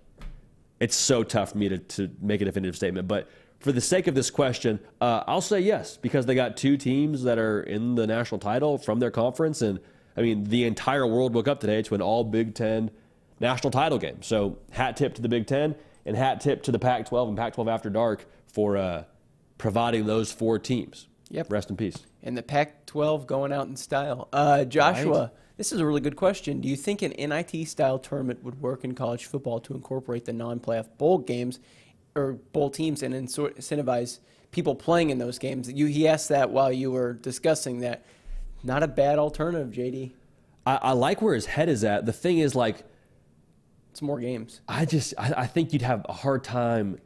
it's so tough for me to, to make a definitive statement. But for the sake of this question, uh, I'll say yes, because they got two teams that are in the national title from their conference. And I mean, the entire world woke up today to an all Big Ten national title game. So hat tip to the Big Ten and hat tip to the Pac 12 and Pac 12 After Dark for uh, providing those four teams. Yep. Rest in peace. and the Pac-12 going out in style. Uh, Joshua, this is a really good question. Do you think an NIT style tournament would work in college football to incorporate the non-playoff bowl games or bowl teams and incentivize people playing in those games? You, he asked that while you were discussing that. Not a bad alternative, JD. I, I like where his head is at. The thing is, like, It's more games. I just I, I think you'd have a hard time.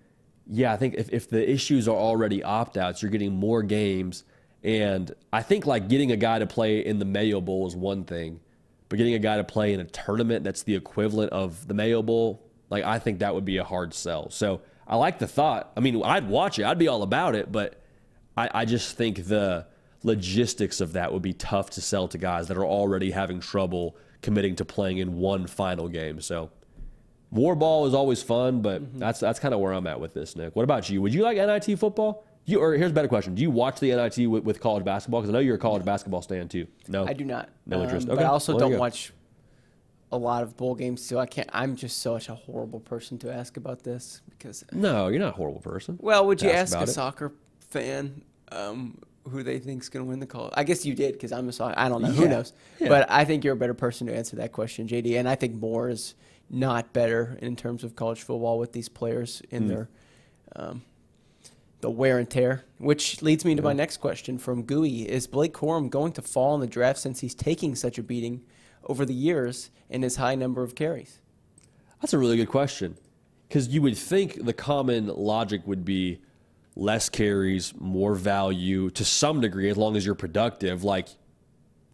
Yeah, I think if, if the issues are already opt outs, you're getting more games. And I think like getting a guy to play in the Mayo Bowl is one thing, but getting a guy to play in a tournament that's the equivalent of the Mayo Bowl, like I think that would be a hard sell. So I like the thought. I mean, I'd watch it, I'd be all about it, but I, I just think the logistics of that would be tough to sell to guys that are already having trouble committing to playing in one final game. So War ball is always fun, but that's that's kind of where I'm at with this, Nick. What about you? Would you like NIT football? You or here's a better question: Do you watch the NIT with, with college basketball? Because I know you're a college basketball stan too. No, I do not. No interest. Um, Okay, But I also well, don't watch a lot of bowl games, so I can't. I'm just such a horrible person to ask about this because No, you're not a horrible person. Well, would you ask a it. soccer fan um, who they think's going to win the call? I guess you did because I'm a soccer. I don't know. Who knows? yeah. But I think you're a better person to answer that question, JD. And I think Moore is not better in terms of college football with these players in their um, the wear and tear. Which leads me to my next question from Gooey: Is Blake Corum going to fall in the draft since he's taking such a beating over the years in his high number of carries? That's a really good question. Because you would think the common logic would be less carries, more value to some degree, as long as you're productive. Like,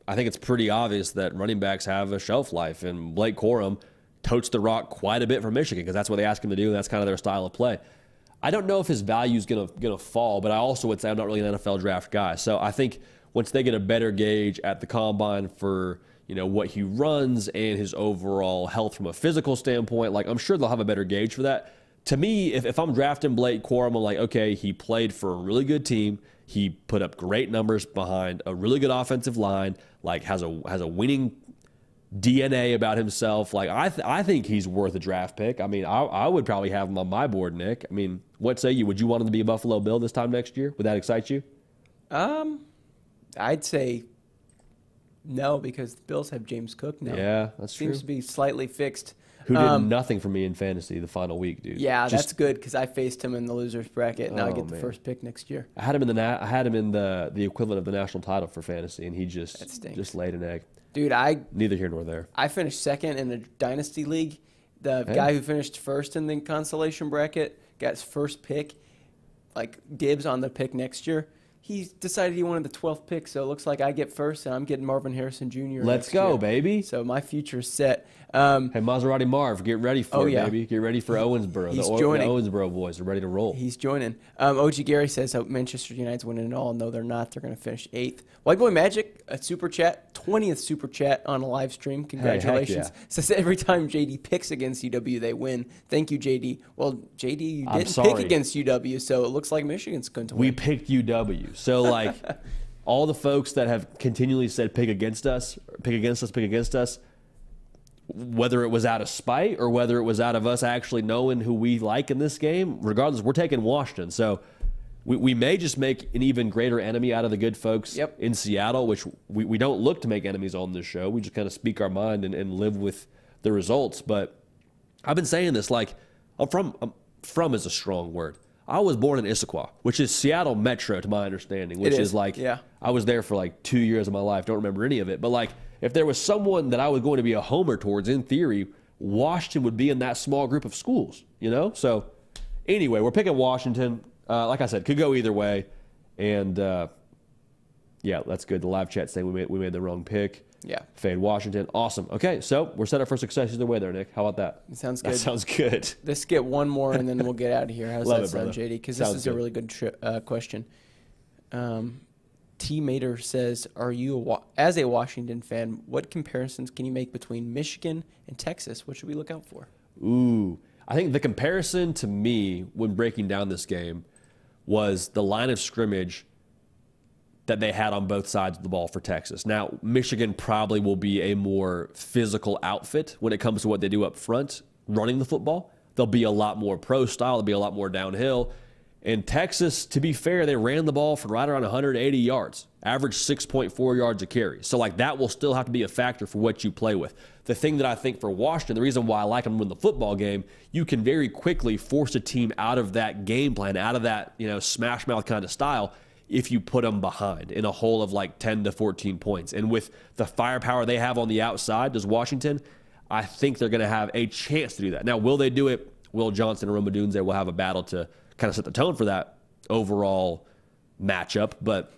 I think it's pretty obvious that running backs have a shelf life, and Blake Corum totes the rock quite a bit for Michigan because that's what they ask him to do, and that's kind of their style of play. I don't know if his value is gonna gonna fall, but I also would say I'm not really an NFL draft guy. So I think once they get a better gauge at the combine for you know, what he runs and his overall health from a physical standpoint. Like, I'm sure they'll have a better gauge for that. To me, if, if I'm drafting Blake Corum, I'm like, okay, he played for a really good team. He put up great numbers behind a really good offensive line, like has a has a winning DNA about himself. Like I, th- I think he's worth a draft pick. I mean, I, I would probably have him on my board, Nick. I mean, what say you? Would you want him to be a Buffalo Bill this time next year? Would that excite you? Um, I'd say no because the Bills have James Cook now. Yeah, that's Seems true. to be slightly fixed. Who did Um, nothing for me in fantasy the final week, dude? Yeah, Just- that's good because I faced him in the losers bracket. I Oh, get the man. first pick next year. I had him in the na- I had him in the the equivalent of the national title for fantasy, and he just just laid an egg. Dude, I Neither here nor there. I finished second in the dynasty league. The Hey. guy who finished first in the consolation bracket got his first pick, like dibs on the pick next year. He decided he wanted the 12th pick, so it looks like I get first, and I'm getting Marvin Harrison Jr. Let's go, year. baby. So my future's set. Um, Hey, Maserati Marv, get ready for Oh, it, yeah. baby. Get ready for Owensboro. He's the, joining. the Owensboro boys are ready to roll. He's joining. Um, OG Gary says that Manchester United's winning it all. No, they're not. They're going to finish eighth. White Boy Magic, a super chat, 20th super chat on a live stream. Congratulations. yeah. Says every time JD picks against UW, they win. Thank you, JD. Well, JD, you didn't pick against UW, so it looks like Michigan's going to win. we picked UW. So like all the folks that have continually said pick against us, pick against us, pick against us, whether it was out of spite or whether it was out of us actually knowing who we like in this game, regardless, we're taking Washington. So we, we may just make an even greater enemy out of the good folks Yep. in Seattle, which we, we don't look to make enemies on this show. We just kind of speak our mind and, and live with the results. But I've been saying this like I'm from I'm, from is a strong word. I was born in Issaquah, which is Seattle Metro to my understanding, which is, is like yeah. I was there for like two years of my life. Don't remember any of it, but like if there was someone that I was going to be a homer towards, in theory, Washington would be in that small group of schools. You know, so anyway, we're picking Washington. Uh, like I said, could go either way, and uh, yeah, that's good. The live chat saying we made we made the wrong pick. Yeah. Fade Washington. Awesome. Okay, so we're set up for success either way there, Nick. How about that? Sounds That good. sounds good. Let's get one more and then we'll get out of here. How's Love that it, sound, brother. JD? Because this Sounds is a really good tri- uh, question. Um, T Mater says, "Are you a as a Washington fan? What comparisons can you make between Michigan and Texas? What should we look out for?" Ooh. I think the comparison to me when breaking down this game was the line of scrimmage that they had on both sides of the ball for Texas. Now, Michigan probably will be a more physical outfit when it comes to what they do up front, running the football. They'll be a lot more pro style, they'll be a lot more downhill. And Texas, to be fair, they ran the ball for right around 180 yards, average 6.4 yards a carry. So, like, that will still have to be a factor for what you play with. The thing that I think for Washington, the reason why I like them to win the football game, you can very quickly force a team out of that game plan, out of that, you know, smash mouth kind of style if you put them behind in a hole of like 10 to 14 points. And with the firepower they have on the outside, does Washington, I think they're going to have a chance to do that. Now, will they do it? Will Johnson and Rome Odunze will have a battle to kind of set the tone for that overall matchup. But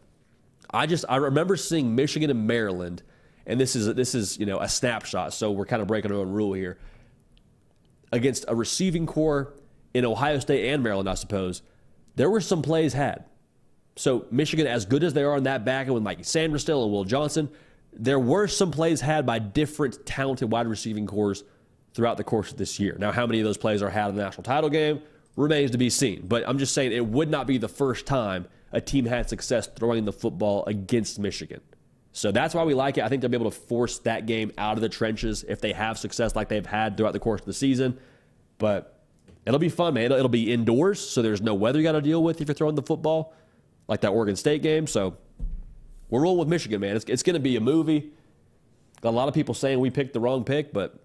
I just I remember seeing Michigan and Maryland, and this is this is you know a snapshot, so we're kind of breaking our own rule here. Against a receiving core in Ohio State and Maryland, I suppose, there were some plays had. So Michigan, as good as they are in that back end with Mike Sainristil and Will Johnson, there were some plays had by different talented wide receiving cores throughout the course of this year. Now, how many of those plays are had in the national title game remains to be seen. But I'm just saying it would not be the first time a team had success throwing the football against Michigan. So that's why we like it. I think they'll be able to force that game out of the trenches if they have success like they've had throughout the course of the season. But it'll be fun, man. It'll, be indoors, so there's no weather you got to deal with if you're throwing the football, like that Oregon State game. So we're rolling with Michigan, man. It's, it's going to be a movie. Got a lot of people saying we picked the wrong pick, but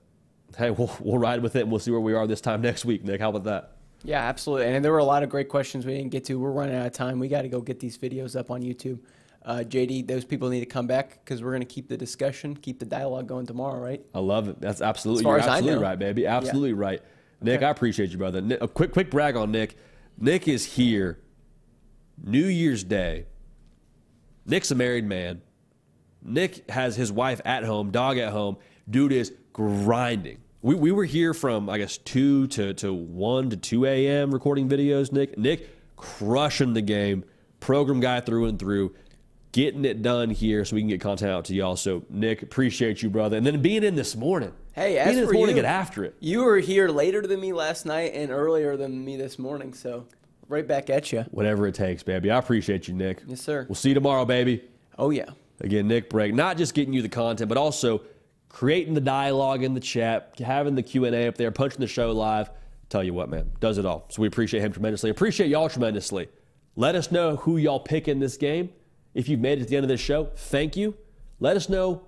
hey, we'll, we'll ride with it and we'll see where we are this time next week, Nick. How about that? Yeah, absolutely. And there were a lot of great questions we didn't get to. We're running out of time. We got to go get these videos up on YouTube. Uh, JD, those people need to come back because we're going to keep the discussion, keep the dialogue going tomorrow, right? I love it. That's absolutely you're absolutely right, baby. Absolutely right. Nick, Okay. I appreciate you, brother. Nick, a quick quick brag on Nick. Nick is here New Year's Day. Nick's a married man. Nick has his wife at home, dog at home. Dude is grinding. We, we were here from I guess two to, to one to two a.m. recording videos. Nick Nick crushing the game, program guy through and through. getting it done here so we can get content out to y'all. So, Nick, appreciate you, brother. And then being in this morning. Hey, as being in this for morning, you, get after it. You were here later than me last night and earlier than me this morning, so right back at you. Whatever it takes, baby. I appreciate you, Nick. Yes, sir. We'll see you tomorrow, baby. Oh yeah. Again, Nick Break, not just getting you the content, but also creating the dialogue in the chat, having the Q&A up there, punching the show live. Tell you what, man, does it all. So we appreciate him tremendously. Appreciate y'all tremendously. Let us know who y'all pick in this game. If you've made it to the end of this show, thank you. Let us know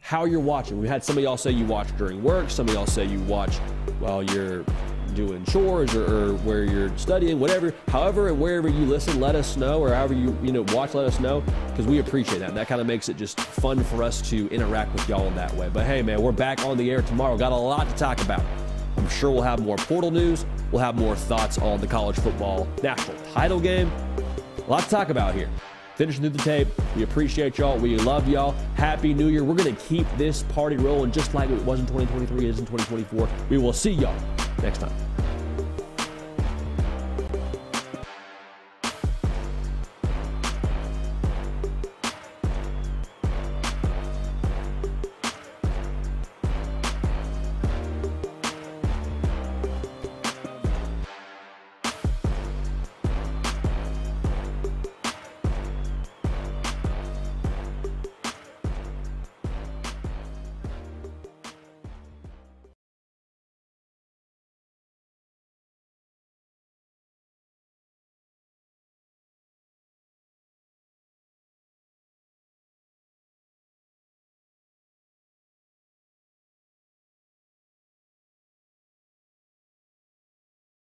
how you're watching. We've had some of y'all say you watch during work. Some of y'all say you watch while you're doing chores or, or, where you're studying, whatever. However and wherever you listen, let us know, or however you you know watch, let us know because we appreciate that. And that kind of makes it just fun for us to interact with y'all in that way. But hey, man, we're back on the air tomorrow. Got a lot to talk about. I'm sure we'll have more portal news. We'll have more thoughts on the college football national title game. A lot to talk about here. Finishing through the tape. We appreciate y'all. We love y'all. Happy New Year. We're going to keep this party rolling just like it was in 2023, it is in 2024. We will see y'all next time.